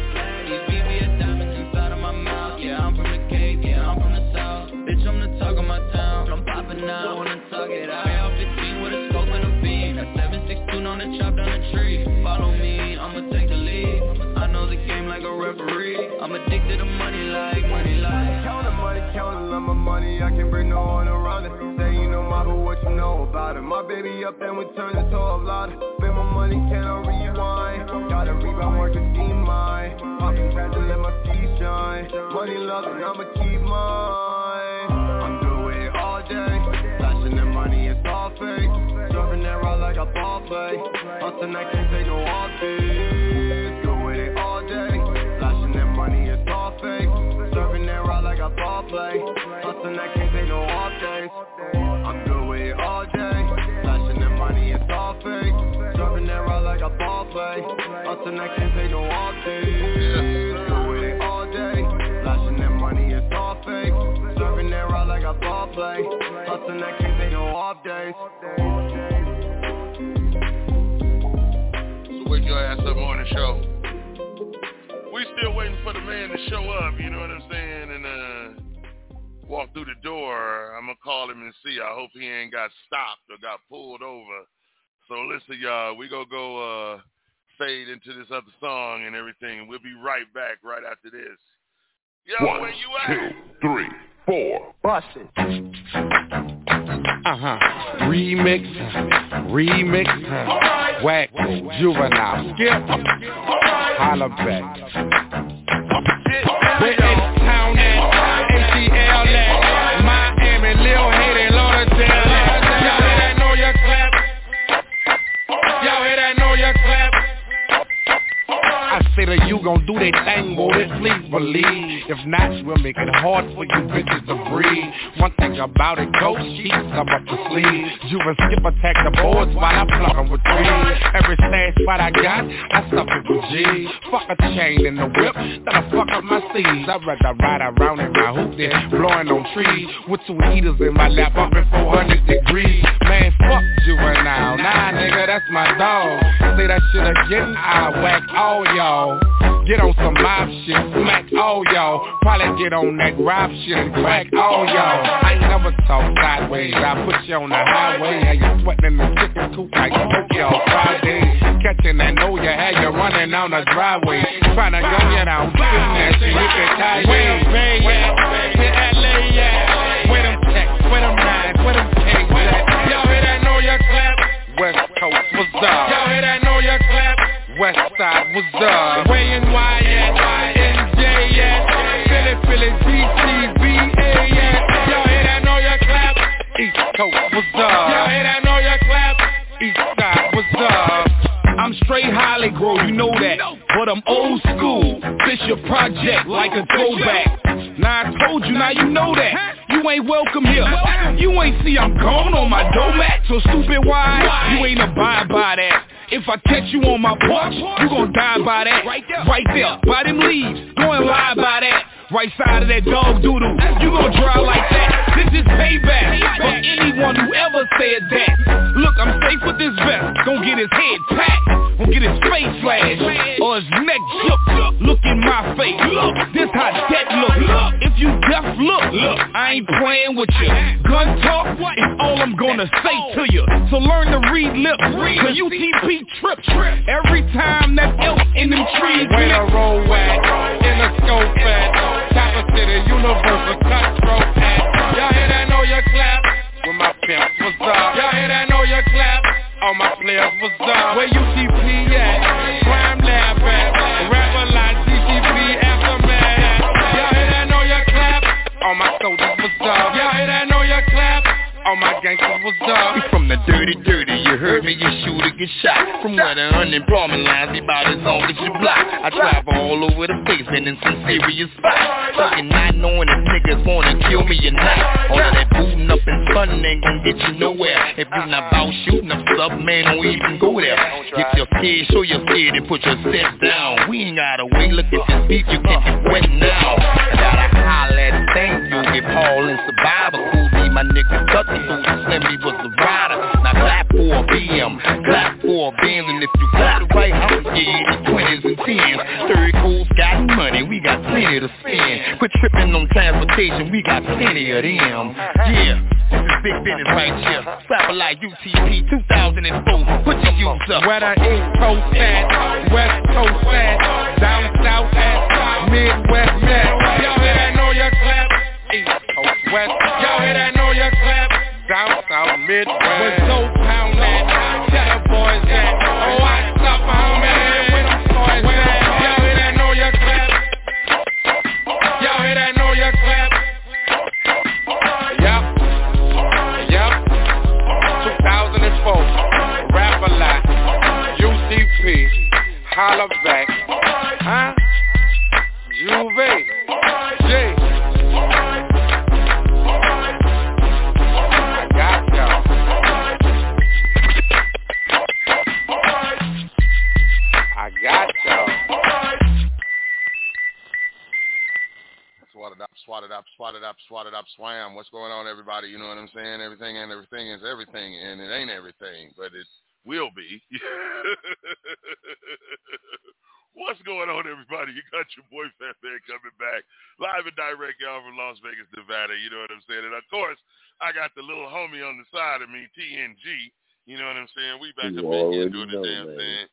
These BBS talk of my town. I'm popping out, wanna talk it out. Off 15 with a scope and a beam. That 762 on the chop down the tree. Follow me, I'ma take the lead. I know the game like a referee. I'm addicted to money like money like. Counting money, counting on my money, I can bring no one around it. Say you know my, but what you know about it? My baby up then we turn into a lot. Spend my money, can I rewind? Gotta rebound, work to see mine. Popping and let my feet shine. Money loving, I'ma keep mine. All day. Flashing the money, it's all fake. Serving that rock like a ball play. Hustling, I can't take no off. Good with it all day. Flashing that money, it's all fake. Serving that rock like a ball play. Hustling, I can't take no off days. I'm good with it all day. Flashing that money, it's all fake. Serving that rock like a ball play. Hustling, I can't take no off days. Play. Hustling, I can't take no off days. So wake your ass up on the show. We still waiting for the man to show up, you know what I'm saying, and uh walk through the door. I'm gonna call him and see. I hope he ain't got stopped or got pulled over. So listen, y'all, we gonna go uh fade into this other song and everything. We'll be right back right after this. Yo, One, where you at? two, three, four. Bust it. Uh-huh. Remix, remix, whack, juvenile, skip, holla back. Where in town at? ATL at? Miami, Lil Haiti, say that you gon' do that thing, boy, then please believe. If not, we'll make it hard for you bitches to breathe. One thing about it, ghost sheets come up the sleeve Juven skip attack the boards while I plug 'em with trees Every stash spot I got, I stuff it with G. Fuck a chain in the whip, that'll fuck up my sleeves I'd rather ride around in my hoop than blowing on trees. With two heaters in my lap up at 400 degrees. Man, fuck you right now, nah nigga, that's my dog. Say that shit again, I whack all y'all Get on some mob shit, smack all y'all. Probably get on that rob shit and crack all y'all. I ain't never talk sideways, I put you on the highway. How you sweating in the chicken coop like Tokyo Friday. Catching that know you had you running on the driveway. Tryna gun you down, that shit, you can tie Where them Bay at, where LA at? Where them checks, where them nines, where them pigs at? Y'all hear that Nolia clap? West Coast, what's up? Y'all hear that know? West Side, what's up? Where and why at? NJ at? Philly, Philly, DC, BA at? Y'all hear that Nolia clap? East Coast, what's up? Y'all hear that Nolia clap? East Side, what's up? I'm straight Holly Grove, you know that But I'm old school, Bishop Project like a throwback Now I told you, now you know that You ain't welcome here You ain't see I'm gone on my doormat So stupid why? You ain't abide by that if I catch you on my porch, you gon' die by that. Right there, right there, by them leaves, go and lie by that. Right side of that dog doodle, you gon' dry like that. This is payback for anyone who ever said that. Look, I'm safe with this vest, gon' get his head packed, gon' get his face slashed, or his neck shook. Look in my face, look, this how that look. If you deaf, look, look, I ain't playing with you. Gun talk is all I'm gonna say to you. So learn to read lips, the UTP trip, every time that elk in them trees. Where I roll at, in the scope at. Chopper City, Universal, cutthroat at Y'all hear that Nolia clap? With my pimps, what's up? Y'all hear that Nolia clap? All my players, was up? Where UTP at? Crime Lab at? Rapper like DTP Aftermath Y'all hear that know you clap? All my soldiers, what's up? Y'all hear that know you clap? All my gangsters, was up? The dirty, dirty, you heard me, you shoot or get shot. From where the unemployment lines be about as long as you block. I travel all over the place, been in some serious spots Fucking not knowing if niggas wanna kill me or not. All of that booting up and fun ain't gon' get you nowhere. If you not about shooting up stuff, man, don't even go there. If you're scared, show you're scared and put your set down. We ain't gotta wait, look at this beat, you get wet now. I gotta holler at thank you, get Paul and Survivor Cool, be my nigga Tucky, Now clap for a and if you got the right house, yeah, the 20s and 10s. Third coast got money, we got plenty to spend. Quit tripping on transportation, we got plenty of them. Yeah. This is big business right here. Satellite UTP 2004. Put your use up. Where the East Coast at, West Coast at, down south at, Midwest at. Y'all hear that? Know your clap. East Coast, West. Y'all hear that? Know your clap. Down south, Midwest. Where Soul Town at, tell the boys at. Oh, I stop my man. Them boys at? Y'all hear that? Know your clap. Y'all hear that? Know your clap. Yup. Yup. 2004. Rap a lot. UTP. Holla back. Huh? Juve. Up, swam. What's going on, everybody? You know what I'm saying? Everything and everything is everything, and it ain't everything, but it will be. What's going on, everybody? You got your boy Fat Man coming back live and direct, y'all, from Las Vegas, Nevada. You know what I'm saying? And of course, I got the little homie on the side of me, TNG. You know what I'm saying? We back You up in here doing the know, damn man. thing.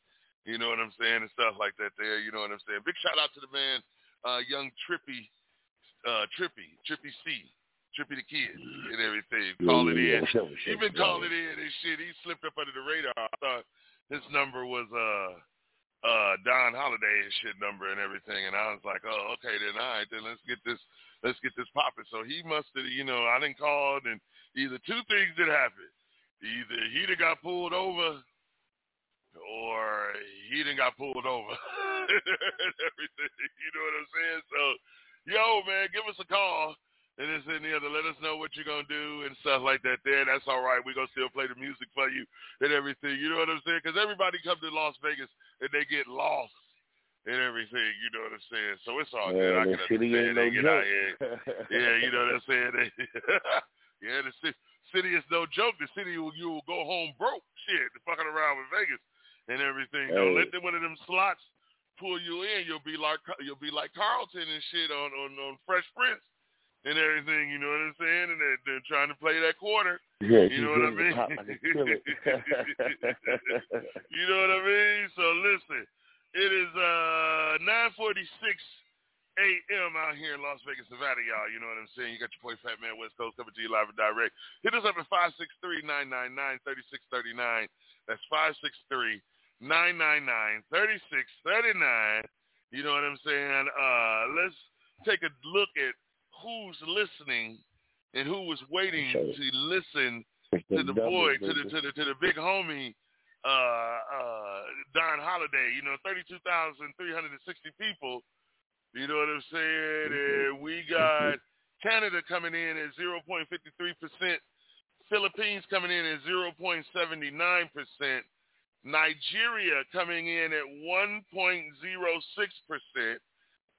You know what I'm saying? And stuff like that there. You know what I'm saying? Big shout out to the man, uh, young Trippy, uh, Trippy, Trippy C. Trippy the Kid and everything. Yeah, Calling yeah, in. yeah. Sure, He sure, been yeah. calling in and shit. He slipped up under the radar. I thought his number was uh uh Don Holiday and shit number and everything and I was like, Oh, okay then all right, then let's get this let's get this popping. So he must have you know, I didn't call and either two things that happened. Either he done got pulled over or he done got pulled over. and everything. You know what I'm saying? So, yo, man, give us a call. And this and the other. Let us know what you're going to do and stuff like that there. That's all right. We're going to still play the music for you and everything. You know what I'm saying? Because everybody come to Las Vegas and they get lost and everything. You know what I'm saying? So it's all good. I can city understand. no They get out joke. here. Yeah, you know what I'm saying? They, yeah, the ci- city is no joke. The city, will, you will go home broke. Shit, the fucking around with Vegas and everything. Don't let them, one of them slots pull you in. You'll be like you'll be like Carlton and shit on on, on Fresh Prince and everything. You know what I'm saying? And they're, they're trying to play that quarter. Yeah, you know what I mean. Pop like a killer. you know what I mean? So listen, it is uh 9:46 a.m. out here in Las Vegas, Nevada, y'all. You know what I'm saying? You got your boy Fat Man West Coast coming to you live and direct. Hit us up at 563-999-3639. That's 563-999-3639. You know what I'm saying? Uh, let's take a look at who's listening and who was waiting to listen to the boy, to the to the to the big homie, uh, uh, Don Holiday. You know, thirty-two thousand three hundred and sixty people. You know what I'm saying? And we got Canada coming in at zero point fifty-three percent. Philippines coming in at 0.79%. Nigeria coming in at 1.06%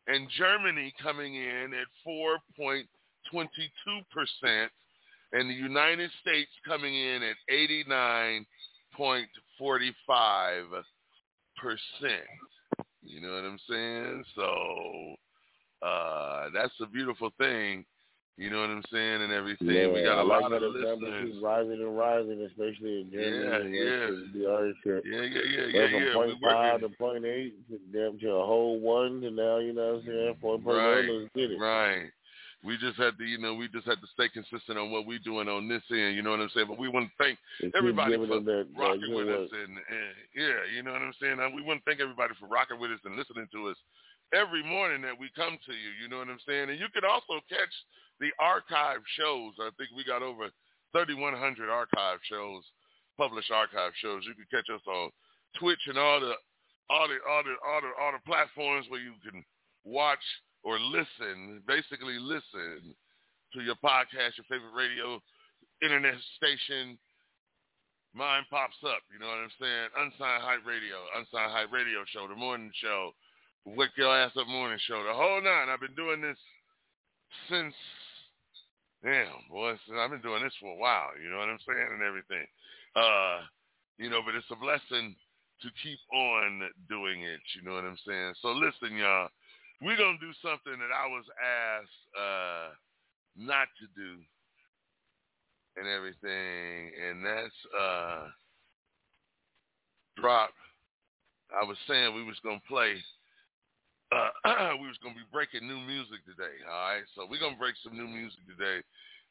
and Germany coming in at four point twenty-two percent and the United States coming in at 89.45 percent. You know what I'm saying? So uh, that's a beautiful thing. You know what I'm saying, and everything. we Yeah, got a lot of listeners. rising and rising, especially in Germany. Yeah, and the. Yeah, yeah, yeah, yeah, from yeah. point We five to point eight, to damn to a whole one, to now you know what I'm saying. Four point Right, one, get it. right. We just had to, you know, we just had to stay consistent on what we're doing on this end. You know what I'm saying? But we want to thank And everybody for that, rocking with us and, and yeah, you know what I'm saying. Uh, we want to thank everybody for rocking with us and listening to us every morning that we come to you. You know what I'm saying. And you can also catch the archive shows. I think we got over 3,100 archive shows, published archive shows. You can catch us on Twitch and all the all the all the all the all the platforms where you can watch or listen, basically listen to your podcast, your favorite radio, internet station. Mine pops up, you know what I'm saying? Unsigned Hype Radio, Unsigned Hype Radio Show, the morning show, Wake Your Ass Up Morning Show, the whole nine. I've been doing this since, damn, boy, I've been doing this for a while, you know what I'm saying, and everything. Uh, you know, but it's a blessing to keep on doing it. You know what I'm saying? So listen, y'all, we're gonna do something that I was asked uh, not to do and everything, and that's uh, drop. I was saying we was gonna play. Uh, we was gonna be breaking new music today. All right, so we're gonna break some new music today,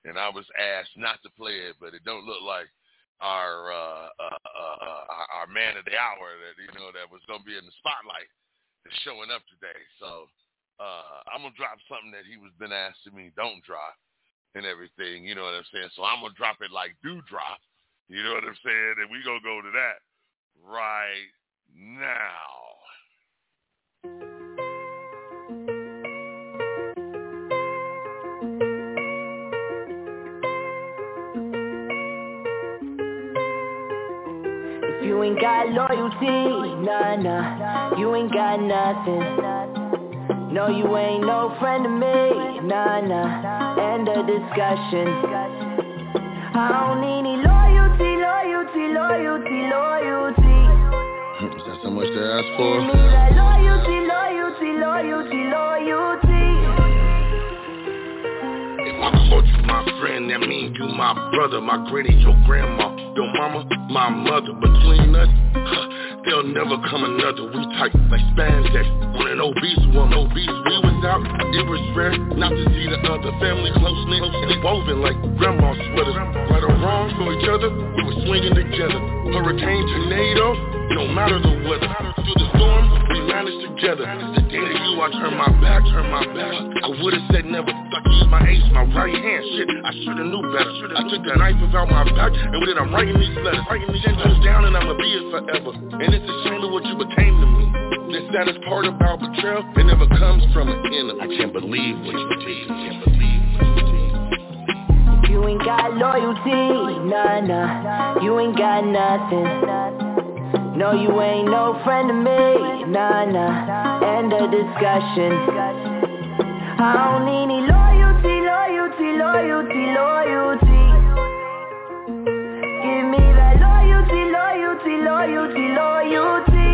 and I was asked not to play it, but it don't look like our uh, uh, uh, uh, our man of the hour that you know that was gonna be in the spotlight is showing up today. So uh, I'm gonna drop something that he was been asking me don't drop and everything. You know what I'm saying? So I'm gonna drop it like do drop. You know what I'm saying? And we gonna go to that right now. Ain't got loyalty, nah, nah, you ain't got nothing. No, you ain't no friend of me, nah, nah, end of discussion. I don't need any loyalty, loyalty, loyalty, loyalty. Is that so much to ask for? Give me that loyalty, loyalty, loyalty, loyalty. Called you my friend, that mean you my brother, my granny, your grandma, your mama, my mother. Between us, there'll never come another. We tight like spandex on an obese one. Obese, we was out. It was rare not to see the other family close knit and woven like grandma sweaters. Right or wrong for each other, we were swinging together. Hurricane, tornado, no matter the weather. Through the storm, we managed together. The day that you, I turned my back, turned my back. I would've said never. You was my ace, my right hand. Shit, I should've knew better. I took the knife out my back, and with it I'm writing these letters. Writing these angels down, and I'ma be it forever. And it's a shame of what you became to me. The saddest part about betrayal, it never comes from an enemy. I can't believe what you did. Can't believe what you did. You ain't got loyalty, nah, nah, you ain't got nothing. No, you ain't no friend of me, nah, nah, end of discussion. I don't need any loyalty, loyalty, loyalty, loyalty. Give me that loyalty, loyalty, loyalty, loyalty.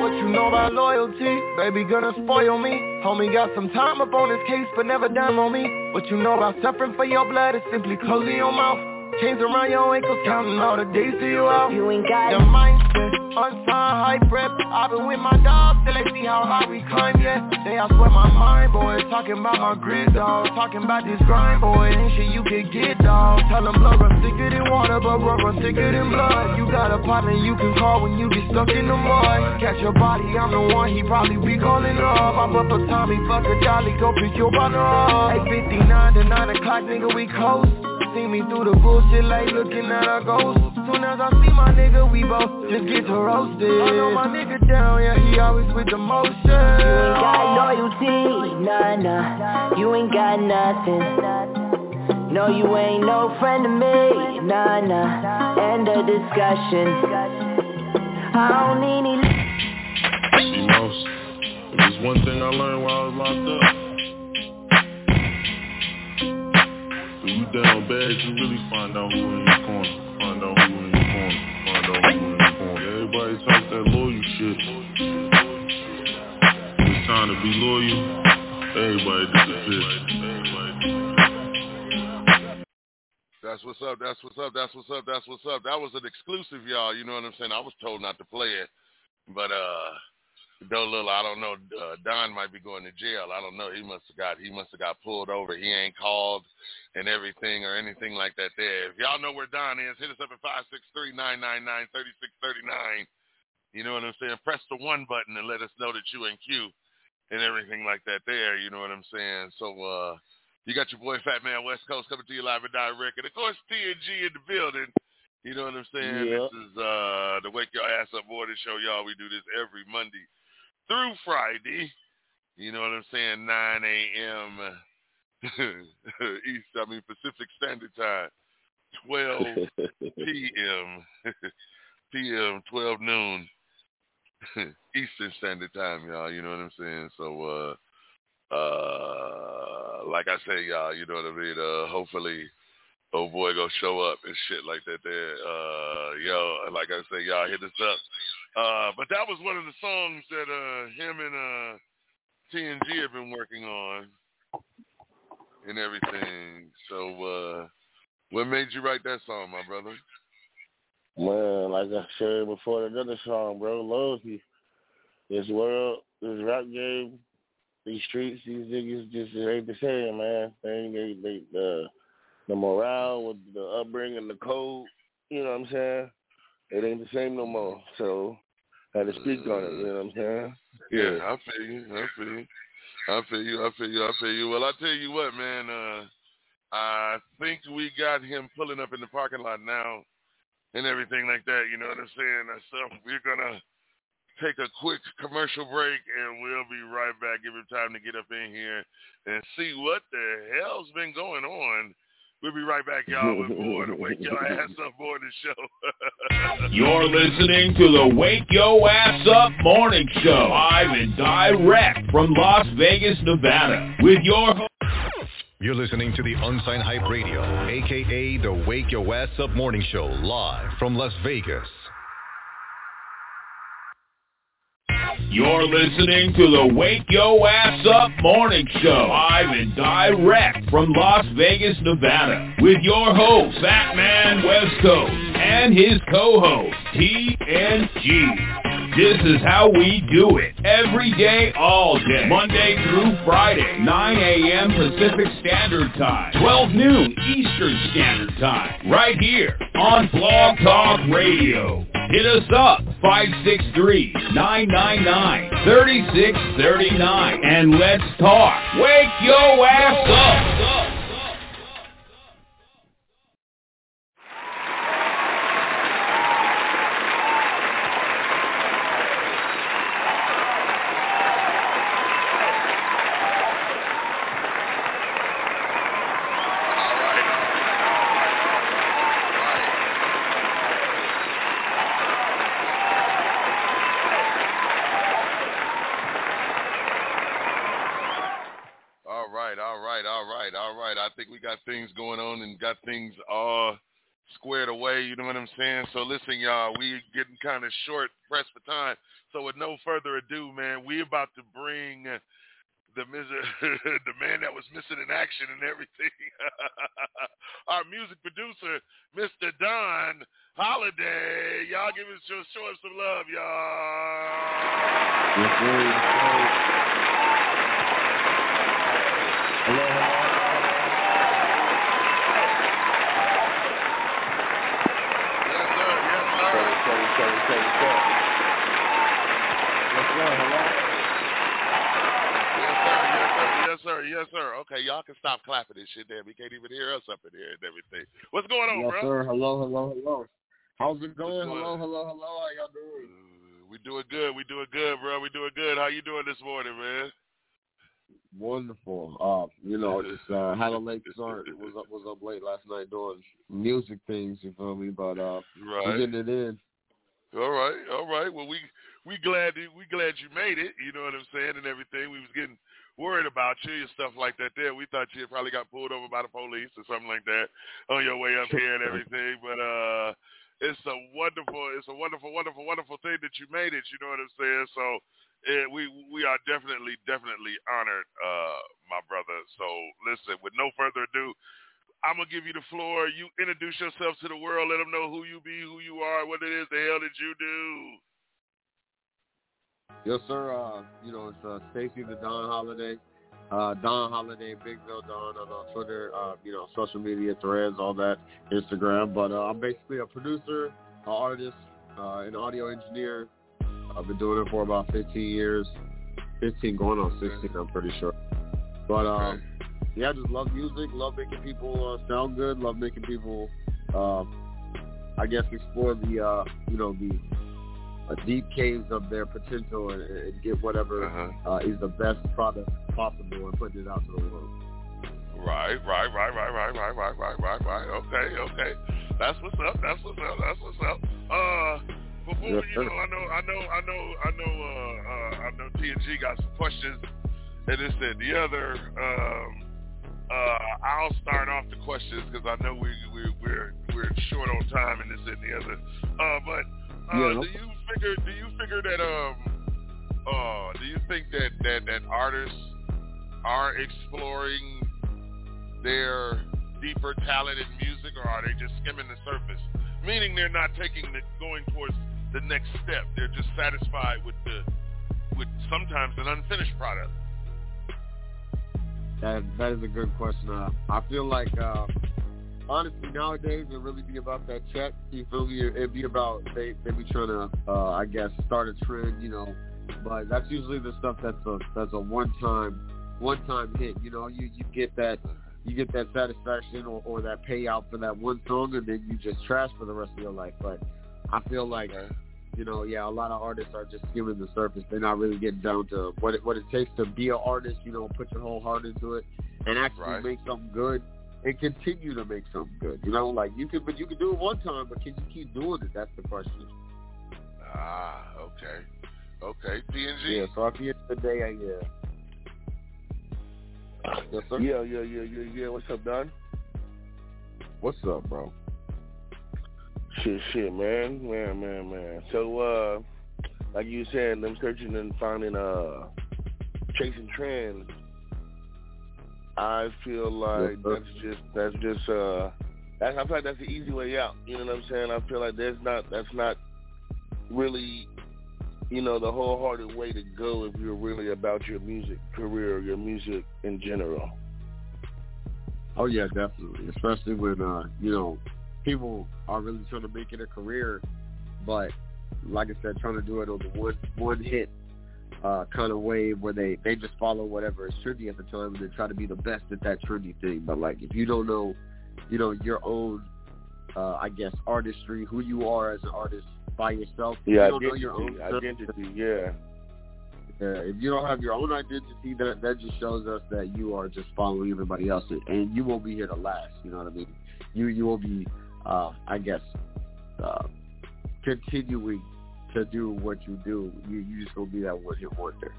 What you know about loyalty? Baby gonna spoil me. Homie got some time up on his case, but never dime on me. What you know about suffering for your blood is simply closing your mouth. Chains around your ankles, counting all the days till you out. You ain't got the mindset, unsigned high prep. I've been with my dogs till they see how high we climb, yeah. They I swear my mind, boy. Talking about my grid, dog. Talking about this grind, boy. Ain't shit you can get, dog. Tell them blood run thicker than water, but run run thicker than blood. You got a partner you can call when you get stuck in the mud. Catch your body, I'm the one he probably be calling up. I'm up a Tommy, fuck a Dolly, go pick your partner up. 8.59 to 9 o'clock, nigga, we close. See me through the bullshit like looking at our ghost Soon as I see my nigga, we both just get to roasted. I know my nigga down, yeah, he always with the motion. You ain't got loyalty, nah, nah, you ain't got nothing. No, you ain't no friend of me, nah, nah, end of discussion. I don't need any... See, most, there's one thing I learned while I was locked up. Down bad, you really find out who in your corner. Find out who in your corner. Find out who in your corner. Everybody talk that loyal shit. It's time to be loyal, everybody disappears. That's what's up. That's what's up. That's what's up. That's what's up. That was an exclusive, y'all. You know what I'm saying? I was told not to play it, but uh, Though little, I don't know. Uh, Don might be going to jail. I don't know. He must have got he must have got pulled over. He ain't called and everything or anything like that. There. If y'all know where Don is, hit us up at five six three nine nine nine thirty six thirty nine. You know what I'm saying? Press the one button and let us know that you in queue and everything like that. There. You know what I'm saying? So uh, you got your boy Fat Man West Coast coming to you live and direct, and of course TNG in the building. You know what I'm saying? Yep. This is uh, the Wake Your Ass Up Morning Show, y'all. We do this every Monday through Friday. You know what I'm saying? 9 a.m. East, I mean Pacific Standard Time. 12 p.m. p.m. 12 noon Eastern Standard Time, y'all. You know what I'm saying? So, uh, uh, like I say, y'all, you know what I mean? Uh, hopefully, oh boy gonna show up and shit like that there. Uh yo, like I say, y'all hit us up. Uh but that was one of the songs that uh him and uh TNG have been working on and everything. So uh what made you write that song, my brother? Man, like I said before, another song, bro. Loyalty. This world, this rap game, these streets, these niggas just ain't the same, man. They ain't they, they the the morale with the upbringing, the code. You know what I'm saying? It ain't the same no more. So I had to speak on it. You know what I'm saying? Yeah, I feel you. I feel you. I feel you. I feel you. I feel you. Well, I tell you what, man. Uh, I think we got him pulling up in the parking lot now, and everything like that. You know what I'm saying? So we're gonna take a quick commercial break, and we'll be right back. Give him time to get up in here and see what the hell's been going on. We'll be right back, y'all, with more to Wake Your Ass Up Morning Show. You're listening to the Wake Yo Ass Up Morning Show, live and direct from Las Vegas, Nevada, with your host. You're listening to the Unsigned Hype Radio, aka the Wake Your Ass Up Morning Show, live from Las Vegas. You're listening to the Wake Yo Ass Up Morning Show, live and direct from Las Vegas, Nevada, with your host, Fat Man West Coast, and his co-host, TNG. This is how we do it. Every day, all day. Monday through Friday, 9 a.m. Pacific Standard Time, 12 noon Eastern Standard Time. Right here on Blog Talk Radio. Hit us up, 563-999-3639. And let's talk. Wake your ass up. All right, all right, all right, all right. I think we got things going on and got things all squared away. You know what I'm saying? So listen, y'all, we getting kind of short pressed for time. So with no further ado, man, we about to bring the mis- the man that was missing in action and everything. Our music producer, Mr. Don Holiday. Y'all give us show, show him some love, Yes, sir. Yes, sir. Yes sir. Okay, y'all can stop clapping this shit there. We can't even hear us up in here and everything. What's going on, yes, bro? sir. Hello, hello, hello. How's it going? going Hello, on? hello, hello. How y'all doing? We doing good. We doing good, bro. We doing good. How you doing this morning, man? Wonderful. Uh, you know, just uh, had a late start. Was up, was up late last night doing music things. You feel me? But uh, Right. we're getting it in. All right, all right. Well, we we glad we glad you made it. You know what I'm saying and everything. We was getting worried about you and stuff like that. There, we thought you had probably got pulled over by the police or something like that on your way up here and everything. But uh, it's a wonderful, it's a wonderful, wonderful, wonderful thing that you made it. You know what I'm saying? So eh, we we are definitely, definitely honored, uh, my brother. So listen, with no further ado. I'm gonna give you the floor. You introduce yourself to the world. Let them know who you be, who you are, what it is the hell that you do. Yes, sir. Uh, you know, it's uh, Stacy the Don Holiday. Uh, Don Holiday, Big Bill Don on uh, Twitter, uh, you know, social media threads, all that, Instagram. But uh, I'm basically a producer, an artist, uh, an audio engineer. I've been doing it for about 15 years, 15 going on 16, I'm pretty sure. But um, yeah, I just love music, love making people uh, sound good, love making people, uh, I guess, explore the, uh, you know, the uh, deep caves of their potential and, and get whatever Uh-huh. uh, is the best product possible and putting it out to the world. Right, right, right, right, right, right, right, right, right, right. Okay, okay. That's what's up. That's what's up. That's what's up. Uh, before Yes, you know, I know, I know, I know, I know, uh, uh, I know TNG got some questions and this and the other. Um, Uh, I'll start off the questions because I know we, we we're we're short on time and this and the other. Uh, but uh, Yeah, no do you figure do you figure that um uh do you think that that that artists are exploring their deeper talent in music or are they just skimming the surface? Meaning they're not taking the going towards the next step. They're just satisfied with the with sometimes an unfinished product. That that is a good question. Uh, I feel like uh, honestly nowadays it really be about that check. You feel me? It be about they they be trying to uh, I guess start a trend, you know. But that's usually the stuff that's a that's a one time one time hit. You know, you you get that you get that satisfaction or, or that payout for that one song, and then you just trash for the rest of your life. But I feel like you know, yeah, a lot of artists are just skimming the surface. They're not really getting down to what it, what it takes to be an artist. You know, put your whole heart into it and actually Right. make something good and continue to make something good. You know, like you can, but you can do it one time, but can you keep doing it? That's the question. Ah, okay. Okay. TNG. Yeah. So at the end of the day, I, yeah. Yes, sir. Yeah, yeah, yeah, yeah, yeah. What's up, Don? What's up, bro? Shit, shit, man, man, man, man. So, uh, like you said, them searching and finding, uh, chasing trends. I feel like that's just that's just uh, that's, I feel like that's the easy way out. You know what I'm saying? I feel like there's not that's not really, you know, the wholehearted way to go if you're really about your music career or your music in general. Oh yeah, definitely. Especially when uh, you know, people are really trying to make it a career, but like I said, trying to do it on the one one hit uh kind of way where they they just follow whatever is trendy at the time and then try to be the best at that trendy thing. But like if you don't know, you know, your own uh I guess artistry, who you are as an artist by yourself. Yeah, you don't know your own identity, identity, yeah. yeah, if you don't have your own identity, that that just shows us that you are just following everybody else, and you won't be here to last. You know what I mean? You you will be, uh, I guess, uh, continuing to do what you do. You you just gonna be that one hit wonder.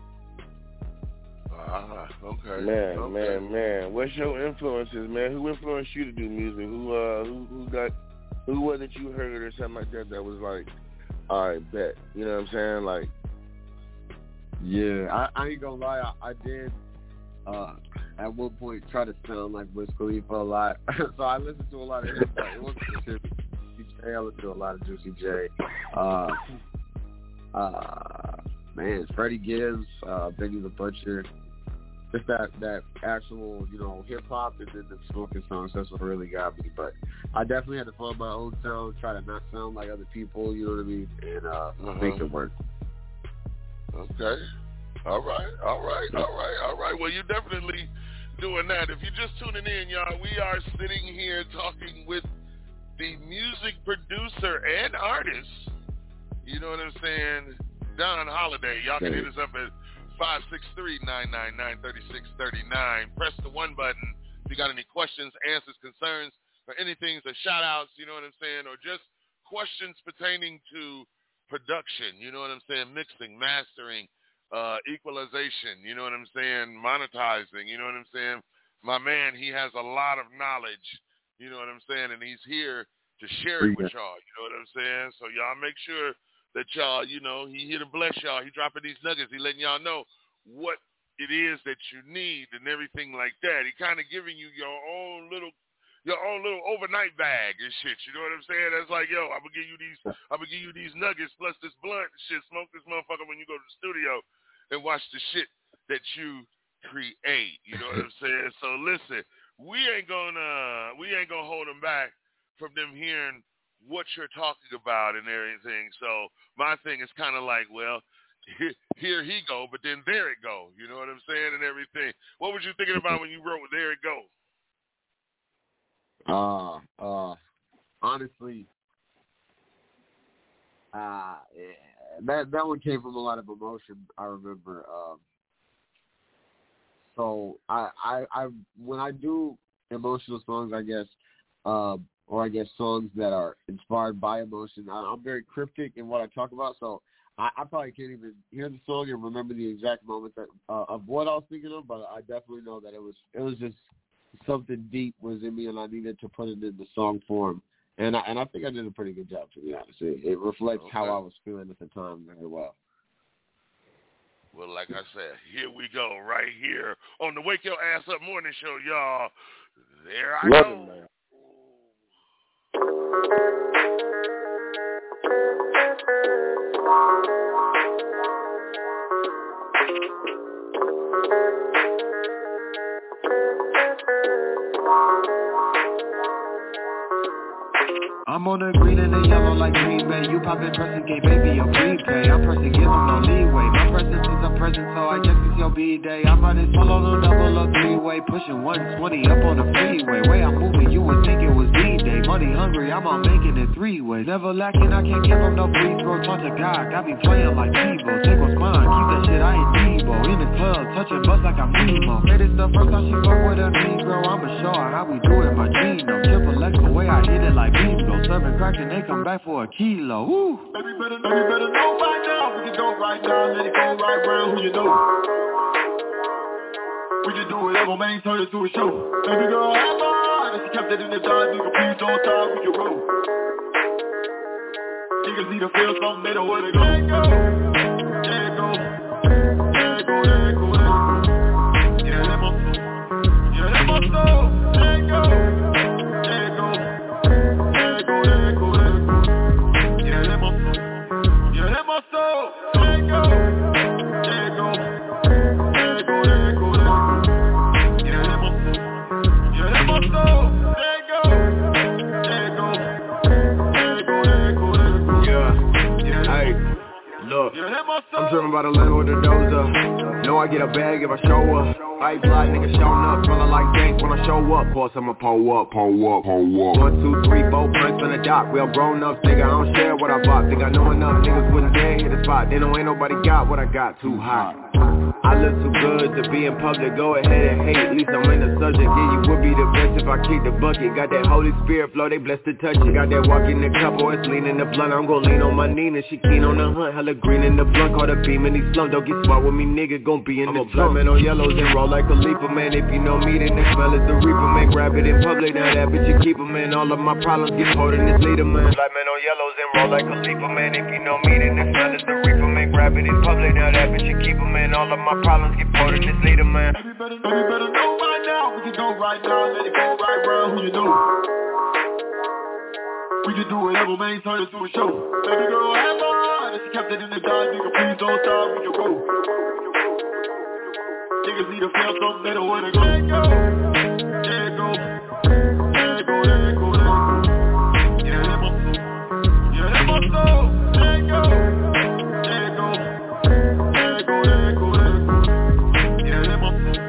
Ah, okay. Man, okay. man, man. What's your influences, man? Who influenced you to do music? Who uh who who got who was it you heard or something like that that was like, all right, bet. You know what I'm saying? Like Yeah, I, I ain't gonna lie, I, I did. Uh, at one point, try to sound like Wiz Khalifa a lot, so I listened to a lot of hip hop. It wasn't specific. Juicy J, I listened to a lot of Juicy J. Uh, uh, man, Freddie Gibbs, uh, Benny the Butcher. Just that that actual, you know, hip hop and then the smoking songs. That's what really got me. But I definitely had to find my own sound, try to not sound like other people. You know what I mean, and uh, make it work. Okay. All right. All right. All right. All right. Well, you're definitely doing that. If you're just tuning in, y'all, we are sitting here talking with the music producer and artist. You know what I'm saying? Don Holiday. Y'all can hit us up at 563-999-3639. Press the one button if you got any questions, answers, concerns, or anything, so shout outs, you know what I'm saying, or just questions pertaining to production, you know what I'm saying, mixing, mastering, uh, equalization, you know what I'm saying, monetizing, you know what I'm saying. My man, he has a lot of knowledge, you know what I'm saying, and he's here to share it with y'all, you know what I'm saying. So y'all make sure that y'all, you know, he here to bless y'all. He dropping these nuggets. He letting y'all know what it is that you need and everything like that. He kind of giving you your own little your own little overnight bag and shit. You know what I'm saying? That's like, yo, I'm gonna give you these I'm gonna give you these nuggets plus this blunt and shit. Smoke this motherfucker when you go to the studio and watch the shit that you create. You know what I'm saying? So listen, we ain't gonna we ain't gonna hold them back from them hearing what you're talking about and everything. So my thing is kind of like, well, here he go, but then there it go. You know what I'm saying and everything. What was you thinking about when you wrote "There It Go"? Uh, uh, honestly, uh, that that one came from a lot of emotion. I remember. Um, so I, I, I, when I do emotional songs, I guess, um, or I guess songs that are inspired by emotion, I, I'm very cryptic in what I talk about. So I, I probably can't even hear the song and remember the exact moment that uh, of what I was thinking of, but I definitely know that it was it was just something deep was in me, and I needed to put it in the song form. And I, and I think I did a pretty good job, to be honest. It, it reflects how I was feeling at the time very well. Well, like I said, here we go, right here on the Wake Your Ass Up Morning Show, y'all. There I Love go. it, man. I'm on the green and the yellow like Green. You poppin' pressing gay baby, your prepay. I'm pressing, give him no leeway. My presence is a present, so I guess it's your B-day. I'm running solo, no double or three-way. Pushing 120 up on the freeway. Way I'm moving, you would think it was D-Day. Money hungry, I'm on making it three-way. Never lacking, I can't give him no free throw. Talk to God, got me playing like Devo. Take what's mine, keep that shit, I ain't Devo. In the club, touching butts like I'm Nemo. Hey, this the first time she fuck with a Negro. I'ma show her how we do it, my Gino. Triple X, the way I hit it like bingo. Serving crack and they come back for a kilo. Woo! Baby better, baby better know right now. We can go right now, let it go right round. Who you know? We can do whatever, man. Turn it to a show. Baby girl, have fun. If she kept it in the dark, nigga, please don't stop. We can roll. Niggas need to feel something, they don't wanna go. It go. It go. It go. It go. Go. Yeah, let my soul. Yeah, let my soul. It go. I'm driven by the with the dozer. Know I get a bag if I show up. I fly nigga showing up, smelling like dank when I show up. Course I'ma pull up, pull up, pull up. One, two, three, four, prints on the dock. We all grown ups, nigga. I don't share what I bought. Think I know enough niggas wouldn't dare hit the spot. They know ain't nobody got what I got. Too hot. I look too good to be in public. Go ahead and hate. At least I'm in the subject. Yeah, you would be the I kick the bucket. Got that Holy Spirit flow. They blessed to touch it. Got that walk in the couple. It's leaning in the blunt. I'm gon' lean on my Nina. She keen on the hunt. Hella green in the blunt. Call the beam in these slums. Don't get smart with me, nigga. Gon' be in the trunk. Man on yellows and roll like a leaper, man. If you know me, then the smell is the reaper, man. Grab it in public. Now that bitch you keep keep 'em, man. All of my problems get pulled in this leader, man. Like man on yellows and roll like a leaper, man. If you know me, then the smell is the reaper, man. Grab it in public. Now that bitch you keep keep 'em, man. All of my problems get pulled in this leader, man. Baby better, baby better know right now. We can go right now, let it go Who you know? We can do whatever, man. Turn it to a show. Baby girl, have fun. If she kept it in the dark, nigga, please don't stop. We can roll. Niggas need to feel something, they don't wanna go. There it go. There go. There go. There go. Yeah, let my soul. Yeah, let my soul. There go. There go. There go. There go. Yeah, let my soul.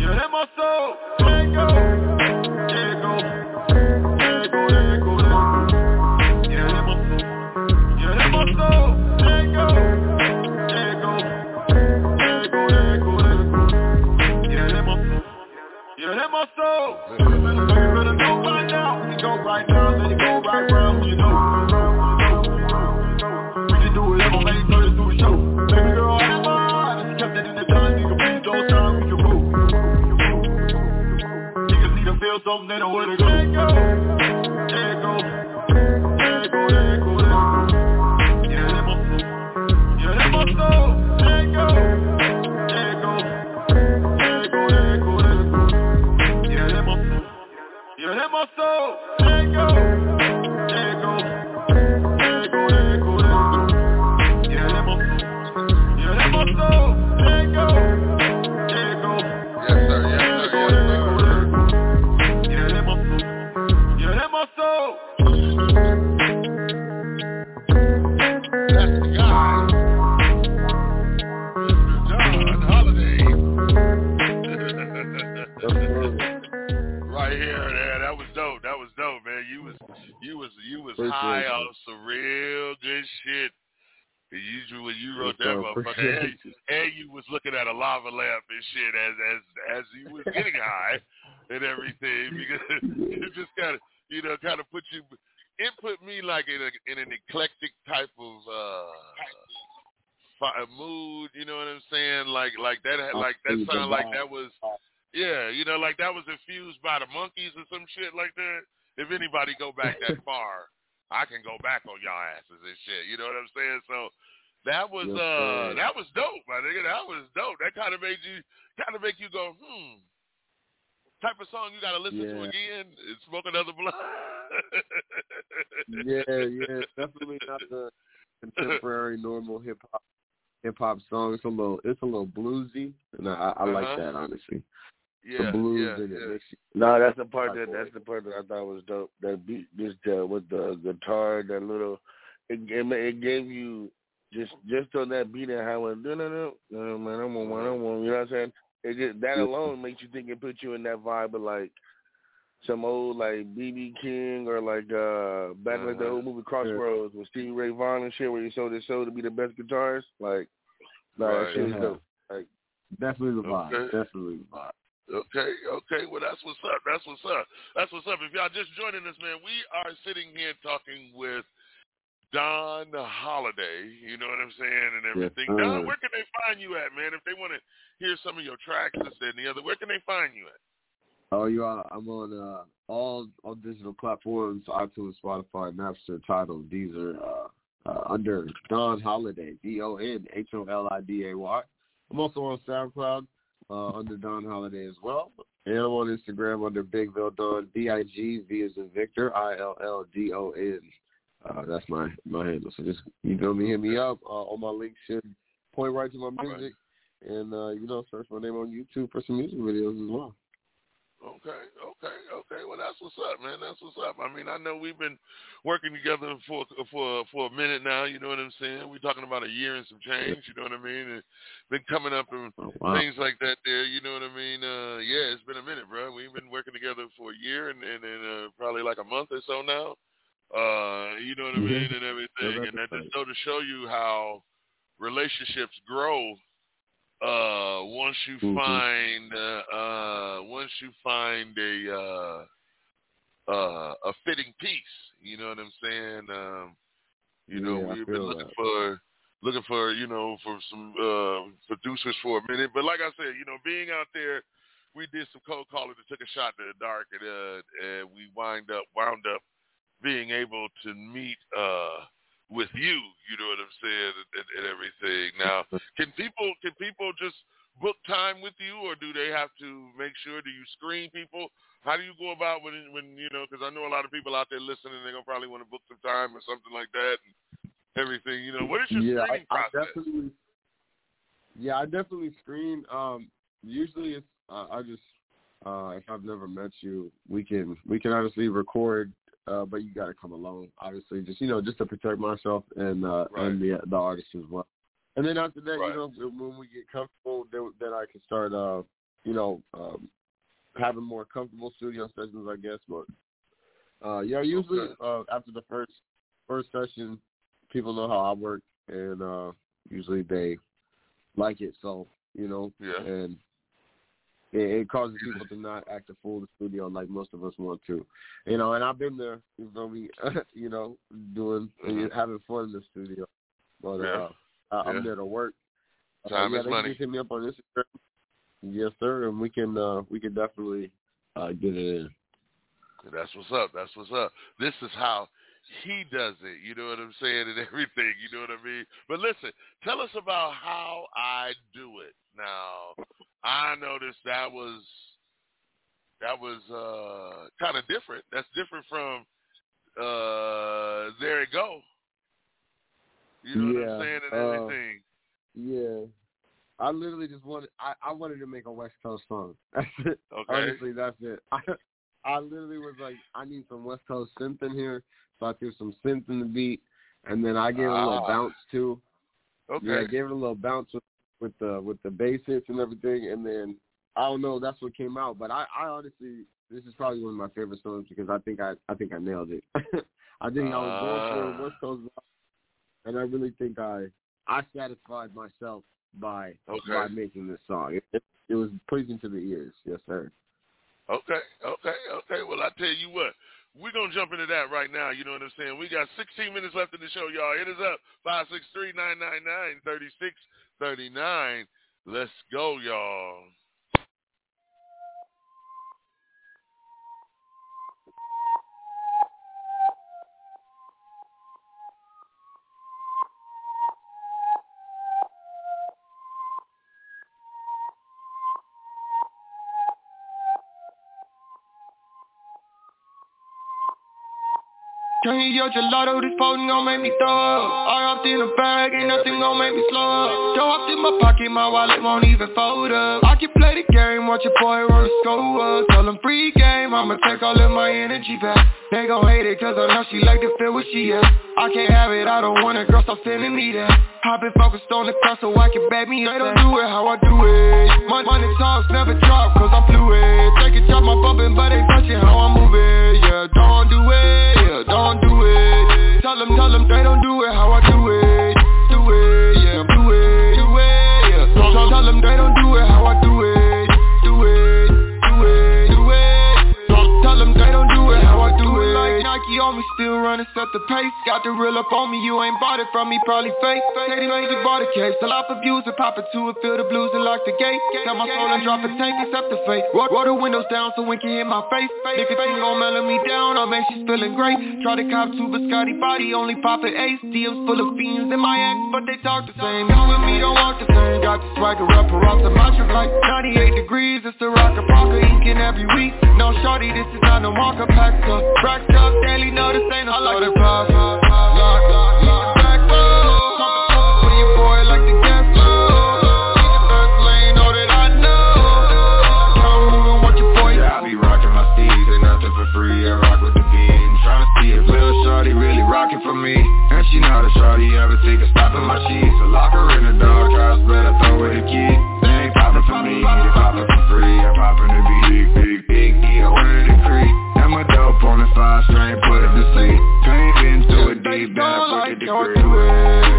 Yeah, let my soul. There go. My soul. Know right. We can go right now. Let it go right round. You know. We can do whatever, man. Turn it to a show. Baby girl, you kept it in the dark, nigga, please don't stop. We can roll. Niggas need to feel something, they go. There it go. There it go. There it go. There it go. There it go. Yeah, let my soul. Yeah, let my soul. There it go. My soul. Go. There go. Go. Go. Go. Yeah, let my soul. Yeah, let my soul. Go. Was you was Appreciate high you. on some real good shit. You when you wrote that motherfucker, and, you. and you was looking at a lava lamp and shit as as as you was getting high and everything because it just kind of you know kind of put you it put me like in a in an eclectic type of uh mood. You know what I'm saying? Like like that like that sounded like that was Yeah, you know, like that was infused by the monkeys or some shit like that. If anybody go back that far, I can go back on y'all asses and shit. You know what I'm saying? So that was Yes, uh sir. that was dope, my nigga. That was dope. That kind of made you kind of make you go, hmm. Type of song you got to listen to again. and Smoke another blunt. yeah, yeah, definitely not the contemporary normal hip hop hip hop song. It's a little it's a little bluesy, and I, I like Uh-huh. that honestly. Yeah, the blues yeah, in it yeah. makes. No, that's the part that that's the part that I thought was dope. That beat, just uh, with the guitar, that little, it, it it gave you just just on that beat and how it, no no no, no man, I'm on one, I'm on. You know what I'm saying? It just that alone makes you think and put you in that vibe of like some old like BB King or like uh back in like the Uh-huh. old movie Crossroads with Stevie Ray Vaughan and shit, where he sold his soul to be the best guitarist. Like, no, Right. that shit is Yeah. dope. Like, Definitely the vibe. Okay. Definitely the vibe. Okay, okay. Well, that's what's up. That's what's up. That's what's up. If y'all just joining us, man, we are sitting here talking with Don Holiday. You know what I'm saying, and everything. sir. Don, where can they find you at, man? If they want to hear some of your tracks, this and the other, where can they find you at? Oh, you are. I'm on uh, all all digital platforms: iTunes, Spotify, Napster, Tidal, Deezer. Uh, uh, under Don Holiday, D O N H O L I D A Y. I'm also on SoundCloud uh, under Don Holiday as well, and I'm on Instagram under Bigville Don B I G V as in Victor I L L D O N. Uh, that's my my handle. So just you know me, hit me up. Uh, all my links should point right to my music, and uh, you know search my name on YouTube for some music videos as well. Okay, okay, okay. Well, that's what's up, man. That's what's up. I mean, I know we've been working together for for for a minute now. You know what I'm saying? We're talking about a year and some change. You know what I mean? And been coming up and wow. things like that. There, you know what I mean? Uh, yeah, it's been a minute, bro. We've been working together for a year and and, and uh, probably like a month or so now. Uh, you know what I Mhm. mean? And everything, and that just go to show you how relationships grow uh once you Mhm. find uh uh once you find a uh uh a fitting piece you know what i'm saying um you know Yeah, we've been looking that. for looking for you know for some uh producers for a minute but like i said you know being out there we did some cold calling and took a shot in the dark and uh and we wind up wound up being able to meet uh with you, you know what I'm saying, and, and, everything. Now, can people can people just book time with you, or do they have to make sure? Do you screen people? How do you go about when when you know? Because I know a lot of people out there listening. They're gonna probably want to book some time or something like that, and everything. You know, what is your yeah, screening I, I definitely. Yeah, I definitely screen. Um, usually it's uh, I just uh, if I've never met you, we can we can honestly record, uh, but you got to come alone. Obviously, just you know, just to protect myself and uh, and the the artist as well. And then after that, Right. you know, when we get comfortable, then, then I can start, uh, you know, um, having more comfortable studio sessions, I guess. But uh, yeah, usually Okay. uh, after the first first session, people know how I work, and uh, usually they like it. So you know, Yeah. and it, it causes people to not act a fool in the studio like most of us want to, you know. And I've been there, you know, me, you know, doing having fun in the studio, but Mm-hmm. Yeah. uh, I, I'm Yeah. there to work. Uh, Time yeah, is money. Just hit me up on Instagram. Yes, sir, and we can uh, we can definitely uh, get it in. That's what's up. That's what's up. This is how he does it. You know what I'm saying? And everything. You know what I mean? But listen, tell us about how I do it. Now, I noticed that was that was uh kind of different. That's different from uh there you go. You know what I'm Yeah, saying? And uh, everything. Yeah. I literally just wanted I, I wanted to make a West Coast song. That's it. Okay. Honestly, that's it. I, I literally was like, I need some West Coast synth in here, so I threw some synth in the beat, and then I gave it a little Ah. bounce too. Okay. Yeah, I gave it a little bounce with, with the with the bass hits and everything, and then I don't know, that's what came out. But I, I honestly, this is probably one of my favorite songs because I think I I think I nailed it. I think I was going for Ah. a West Coast, vibe, and I really think I I satisfied myself by Okay. by making this song. It, it, it was pleasing to the ears, yes sir. Okay, okay, okay. Well, I tell you what, we're going to jump into that right now. You know what I'm saying? We got 16 minutes left in the show, y'all. Hit us up, 563-999-3639. Let's go, y'all. Can you your gelato? This potent gon' make me throw up. I hopped in a bag, ain't nothing gon' make me slow up. Throw up in my pocket, my wallet won't even fold up. I can play the game, watch your boy run score up. Tell him free game, I'ma take all of my energy back. They gon' hate it cause I know she like to feel what she at. I can't have it, I don't want it, girl, stop sending me that. I've been focused on the cross so I can back me up. They don't do it how I do it. Money, money talks never drop cause I'm fluid. Take a drop, my bumpin', but ain't touching how I'm moving. Don't do it, yeah, don't do it. Tell them, tell them they don't do it how I do it. Do it, yeah, do it, do it, yeah. Tell them they don't do it how I do it. Still running, set the pace. Got the real up on me, you ain't bought it from me, probably fake. They made you bought a case, till I abuse it, pop it to it, feel the blues and lock the gate. Tell my soul and drop a tank, accept the fate. Roll, roll the windows down so wind can hit my face. Nicotine gon' mellow me down, I make she's feeling great. Try to cop to Biscotti body, only pop at ace. DMs full of fiends in my ex, but they talk the same. You and me don't walk the same. Got the swagger up, off the mantra like 98 degrees. It's the rocker parker eking every week. No shorty, this is not no marker packed up. Racked up daily, no this ain't boy like the gas low. In the first lane, know that I know. Come moving, watch your boy. Yeah, I be rocking my steeds, ain't nothing for free. I rock with the beam. Tryna see if Lil Shorty really rocking for me. And she not a shorty, ever think of stopping my cheese. So lock her in the doghouse, better throw her the key. They ain't popping for me, they popping for free. I'm popping to be big, big, big deal, winning the creek. My dope on the five string, put it to sleep. Pain into it deep, down, put the degree.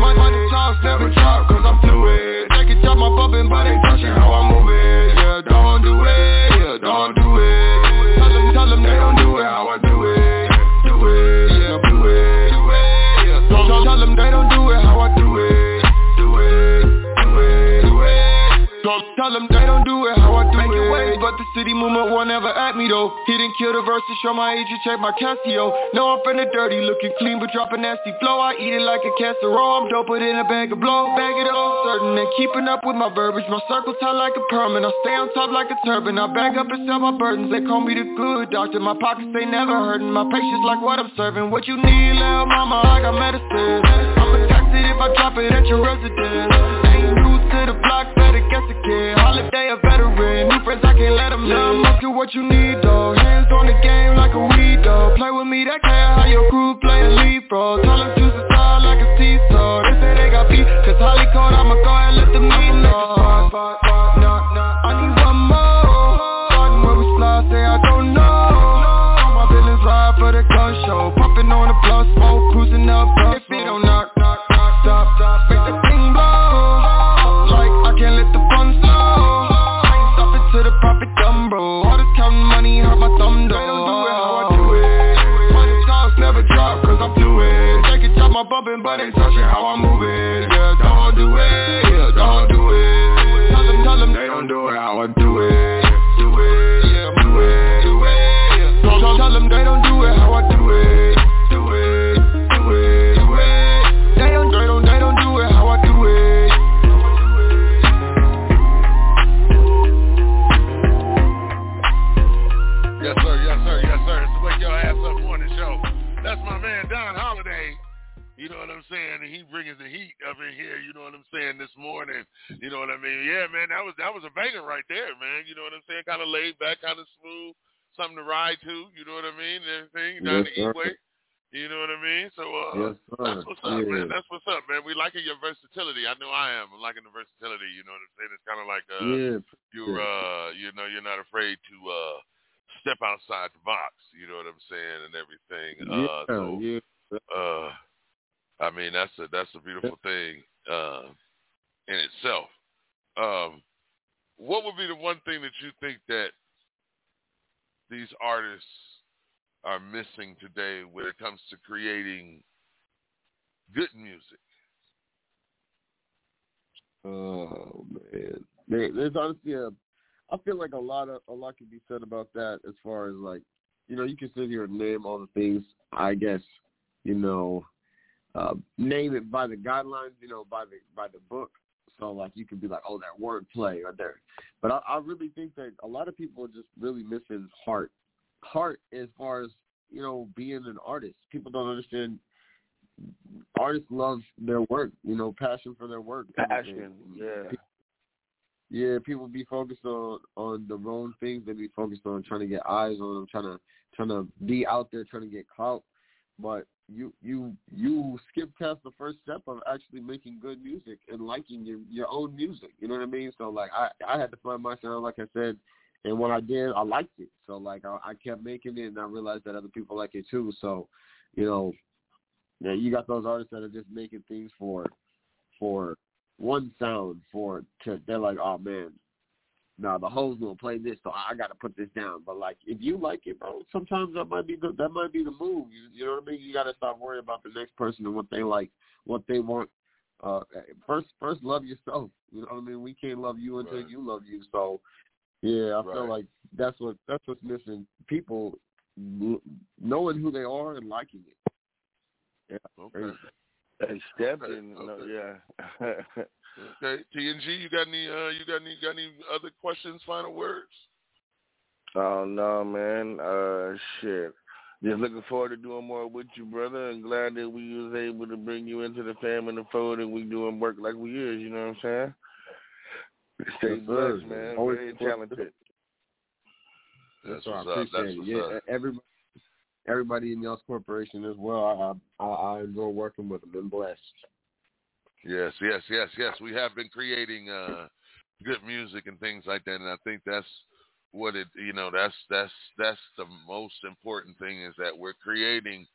My money talks never drop cause I'm fluid Take a job, my bumpin' but ain't touching how I move it. Yeah, don't do it, yeah, don't do it. Tell them, tell them they don't do it how I do it. Do it, yeah, do it, do it, yeah Tell, tell, tell them they don't do it how I do it Tell, them they don't do it how I do Making it waves, but the city movement won't ever at me though. He didn't kill the verse to show my age, you check my Casio. No, I'm the dirty, looking clean but dropping nasty flow. I eat it like a casserole, I'm dope it in a bag of blow. Bag it up, certain and keeping up with my verbiage. My circle tight like a permit, I stay on top like a turban. I bag up and sell my burdens, they call me the good doctor. My pockets, they never hurting, my patience like what I'm serving. What you need, little mama, I got medicine. I'ma if I drop it at your residence to the block, better guess a kid. Holiday a veteran, new friends I can't let them live Look at what you need though, hands on the game like a weed though. Play with me, that care how your crew play and leave bro Tell them choose a side like a seesaw They say they got beef, cause Holly called, I'ma go and let them know. Nah, nah, I need one more. Starting where we fly, say I don't know. All my villains ride for the gun show. Pumping on the plus, smoke, cruising up, If it don't knock, knock, knock, stop, stop Make it, chop my bumpin', but ain't touching how I move up in here. You know what I'm saying? This morning. You know what I mean? Yeah, man. That was that was a banger right there, man. You know what I'm saying? Kind of laid back, kind of smooth, something to ride to. You know what I mean? And everything down Yes, the. E-way. You know what I mean? So uh, Yes, that's what's up, Yeah. man. That's what's up, man. We liking your versatility. I know I am. I'm liking the versatility. You know what I'm saying? It's kind of like uh, Yeah, you're uh, you know, you're not afraid to uh step outside the box. You know what I'm saying, and everything. Uh, Yeah, so, yeah. uh, I mean, that's a that's a beautiful thing uh, in itself. Um, what would be the one thing that you think that these artists are missing today when it comes to creating good music? Oh man, there, there's honestly a. I feel like a lot of a lot can be said about that as far as like, you know, you can sit here and name all the things. I guess, you know, uh, name it by the guidelines, you know, by the by the book. So like you could be like, oh, that wordplay or there. But I, I really think that a lot of people are just really missing heart, heart as far as you know being an artist. People don't understand. Artists love their work, you know, passion for their work. Passion, yeah. Yeah, people be focused on on the wrong things. They be focused on trying to get eyes on them, trying to trying to be out there, trying to get clout. But you you you skip past the first step of actually making good music and liking your your own music. You know what I mean? So like I I had to find my sound, like I said, and when I did, I liked it. So like I, I kept making it, and I realized that other people like it too. So, you know, yeah, you got those artists that are just making things for for one sound for to they're like, oh man, no, the hoes gonna play this, so I gotta put this down. But like, if you like it, bro, sometimes that might be the that might be the move. You, you know what I mean? You gotta stop worrying about the next person and what they like, what they want. Uh, first, first love yourself. You know what I mean? We can't love you until Right. you love you. So, yeah, I feel like that's what that's what's missing. People knowing who they are and liking it. Yeah. Okay. Hey, stepped Okay, in. No, okay. yeah. Okay, TNG, you got any? Uh, you got any? Got any other questions? Final words? oh no, man. Uh, shit. Just looking forward to doing more with you, brother, and glad that we was able to bring you into the family and the fold, and we doing work like we is. You know what I'm saying? Stay Yes, blessed, man. Always Very support- talented. That's That's what I what's up. That's appreciate what's it. Yeah, up. everybody, everybody in y'all's corporation as well. I, I I enjoy working with them. Been blessed. Yes, yes, yes, yes. We have been creating uh, good music and things like that, and I think that's what it. You know, that's that's that's the most important thing is that we're creating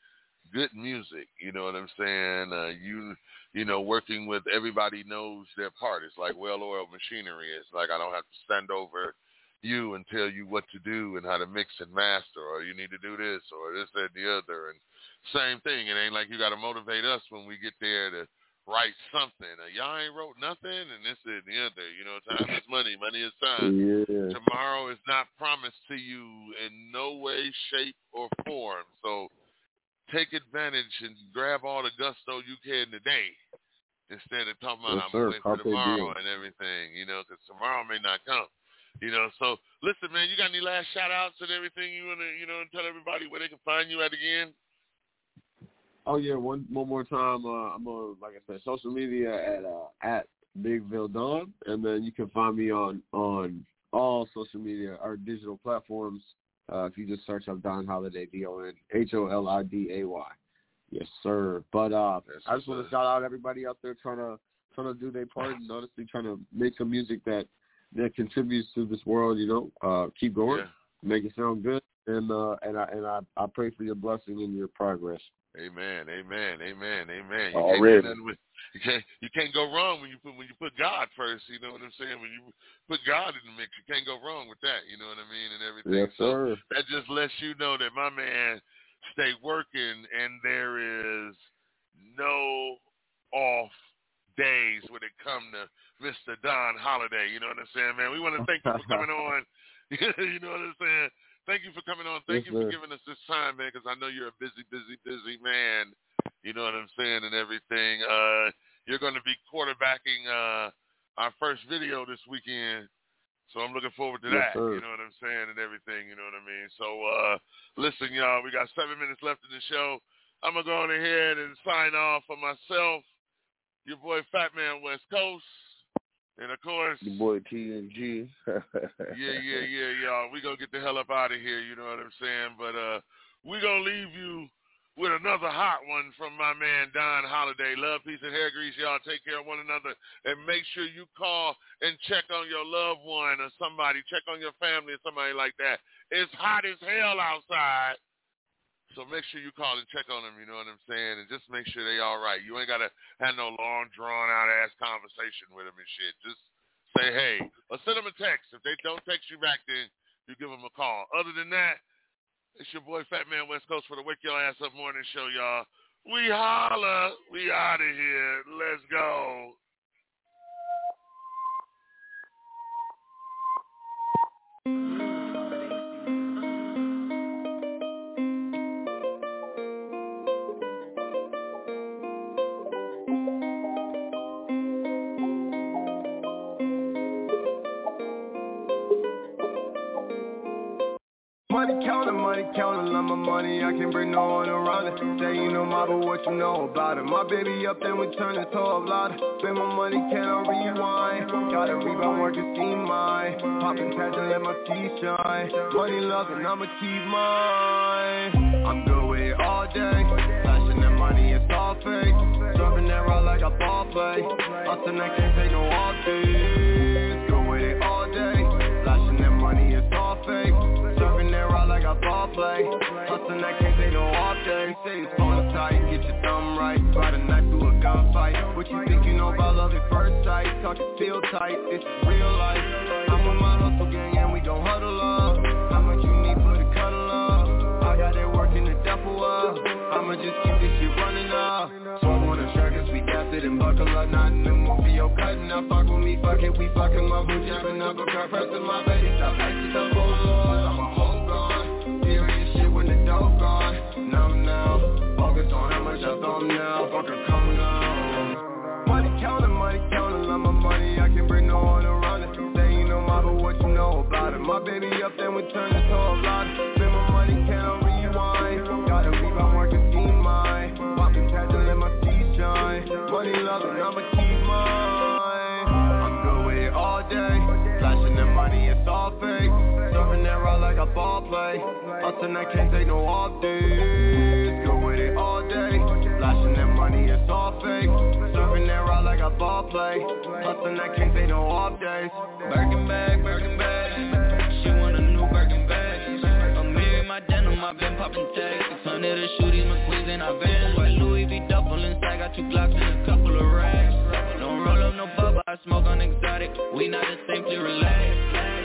good music. You know what I'm saying? Uh, you you know, working with everybody knows their part. It's like well-oiled machinery. It's like I don't have to stand over you and tell you what to do and how to mix and master, or you need to do this or this, that, and the other. And same thing. It ain't like you got to motivate us when we get there to write something. Uh, y'all ain't wrote nothing, and this and the other. You know, time is money. Money is time. Yeah. Tomorrow is not promised to you in no way, shape, or form. So take advantage and grab all the gusto you can today instead of talking about Yes, I'm sir. going to wait for tomorrow and everything, you know, because tomorrow may not come. You know, so listen, man, you got any last shout outs and everything you want to, you know, tell everybody where they can find you at again? Oh yeah, one one more time. Uh, I'm on like I said, social media at uh, at Bigville Don, and then you can find me on on all social media or digital platforms. Uh, if you just search up Don Holiday, D O N H O L I D A Y. Yes, sir. But uh, Yes, I just want to shout out everybody out there trying to trying to do their part and honestly trying to make some music that that contributes to this world. You know, uh, keep going, Yeah. make it sound good, and uh, and I and I, I pray for your blessing and your progress. Amen, amen, amen, amen. You Already. can't, with, you can't you can't go wrong when you put when you put God first. You know what I'm saying? When you put God in the mix, you can't go wrong with that. You know what I mean? And everything. Yes, so sir. that just lets you know that my man stay working, and there is no off days when it come to Mr. Don Holiday. You know what I'm saying, man? We want to thank you for coming on. you know what I'm saying? Thank you for coming on. Thank Yes, you for sir. giving us this time, man, because I know you're a busy, busy, busy man. You know what I'm saying and everything. Uh, you're going to be quarterbacking uh, our first video this weekend. So I'm looking forward to that. You know what I'm saying and everything. You know what I mean. So uh, listen, y'all, we got seven minutes left in the show. I'm gonna go on ahead and sign off for myself. Your boy Fat Man West Coast, and of course, your boy TNG. yeah, yeah, yeah, y'all. We gonna get the hell up out of here. You know what I'm saying? But uh, we gonna leave you with another hot one from my man Don Holiday. Love, peace, and hair grease. Y'all take care of one another, and make sure you call and check on your loved one or somebody. Check on your family or somebody like that. It's hot as hell outside. So make sure you call and check on them, you know what I'm saying, and just make sure they all right. You ain't gotta have no long drawn out ass conversation with them and shit. Just say hey, or send them a text. If they don't text you back, then you give them a call. Other than that, it's your boy Fat Man West Coast for the Wake Your Ass Up Morning Show, y'all. We holla. We out of here. Let's go. I can bring no one around it. Say you know but what you know about it? My baby up, then we turn it to a lot. Spend my money, can I rewind? Gotta rebound, work and see mine. Poppin' tags and let my teeth shine. Money loving, I'ma keep mine. I'm good with it all day. Flashing that money, it's all fake. Serving that raw like a ball play. Austin, I can't take no off days. Good it all day. Flashing that money, it's all fake. Serving that raw like a ball play. Say it's tight, get your thumb right. Try to not do a gunfight. What you think you know about love at first sight? Talking feel tight, is real life. I'm with my hustle gang and we gon' huddle up. How much you need for the cuddle up? I got that work in the duffel up. I'ma just keep this shit running up. So I wanna track us, we got it and buckle up. Not in the movie, yo, cutting up. Fuck with me, fuck it, we fucking my boo, jabbing up. Okay, pressing my baby, stop acting up, oh lord. I'm a whole gone. Serious shit when the dope gone. Throw now. Fucker, come now. Money counting, money counting, love my money, I can bring no one around it. Say you know but what you know about it? My baby up, then we turn it to a lot. Spend my money, can I rewind? Gotta rebound, work and see mine. Poppin' tags and let my teeth shine. Money loving, I'ma keep mine. I'm good with it all day. Flashing the money, it's all fake. Serving that raw like a ball play. Austin, I can't take no off days. Good with it all day. Flashing that money, it's all fake. Serving that raw like a ball play. Austin, I can't take no off days. Birkin bag, Birkin bag. She want a new Birkin bag. I'm in my denim, I've been popping tags. 600 to shoot these McQueens in our vans. White Louis V duffel inside, got two Glocks and a couple of rags. Don't roll up no bubble, I smoke on exotic. We not the same, please relax.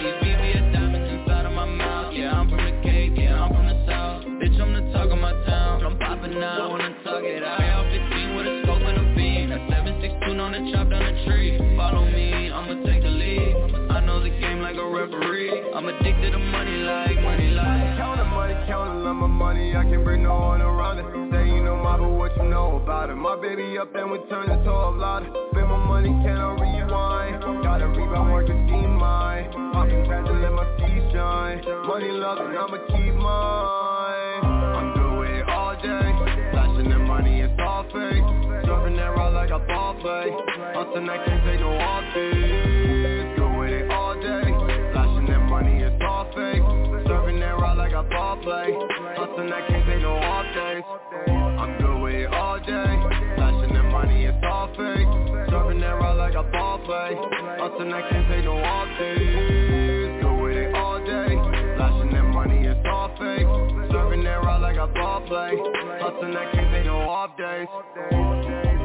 Money, I can bring no one around it. Say you know my, but what you know about it? My baby up, then we turn it to a lot. Spend my money, can I rewind? Gotta rebound, work and see mine. Poppin' tags and let my teeth shine. Money loving, I'ma keep mine. I'm with it all day. Flashing the money, it's all fake. Serving that raw like a ball play. Austin, I can't take no off with it all day. Flashing that money, it's all fake. Serving that raw like a ball play. Day. Flashing that money, it's all fake. Serving that raw like a ball play. Austin, I can't take no off days. Good with it all day. Flashing that money, it's all fake. Serving that raw like a ball play. Austin, I can't take no off days.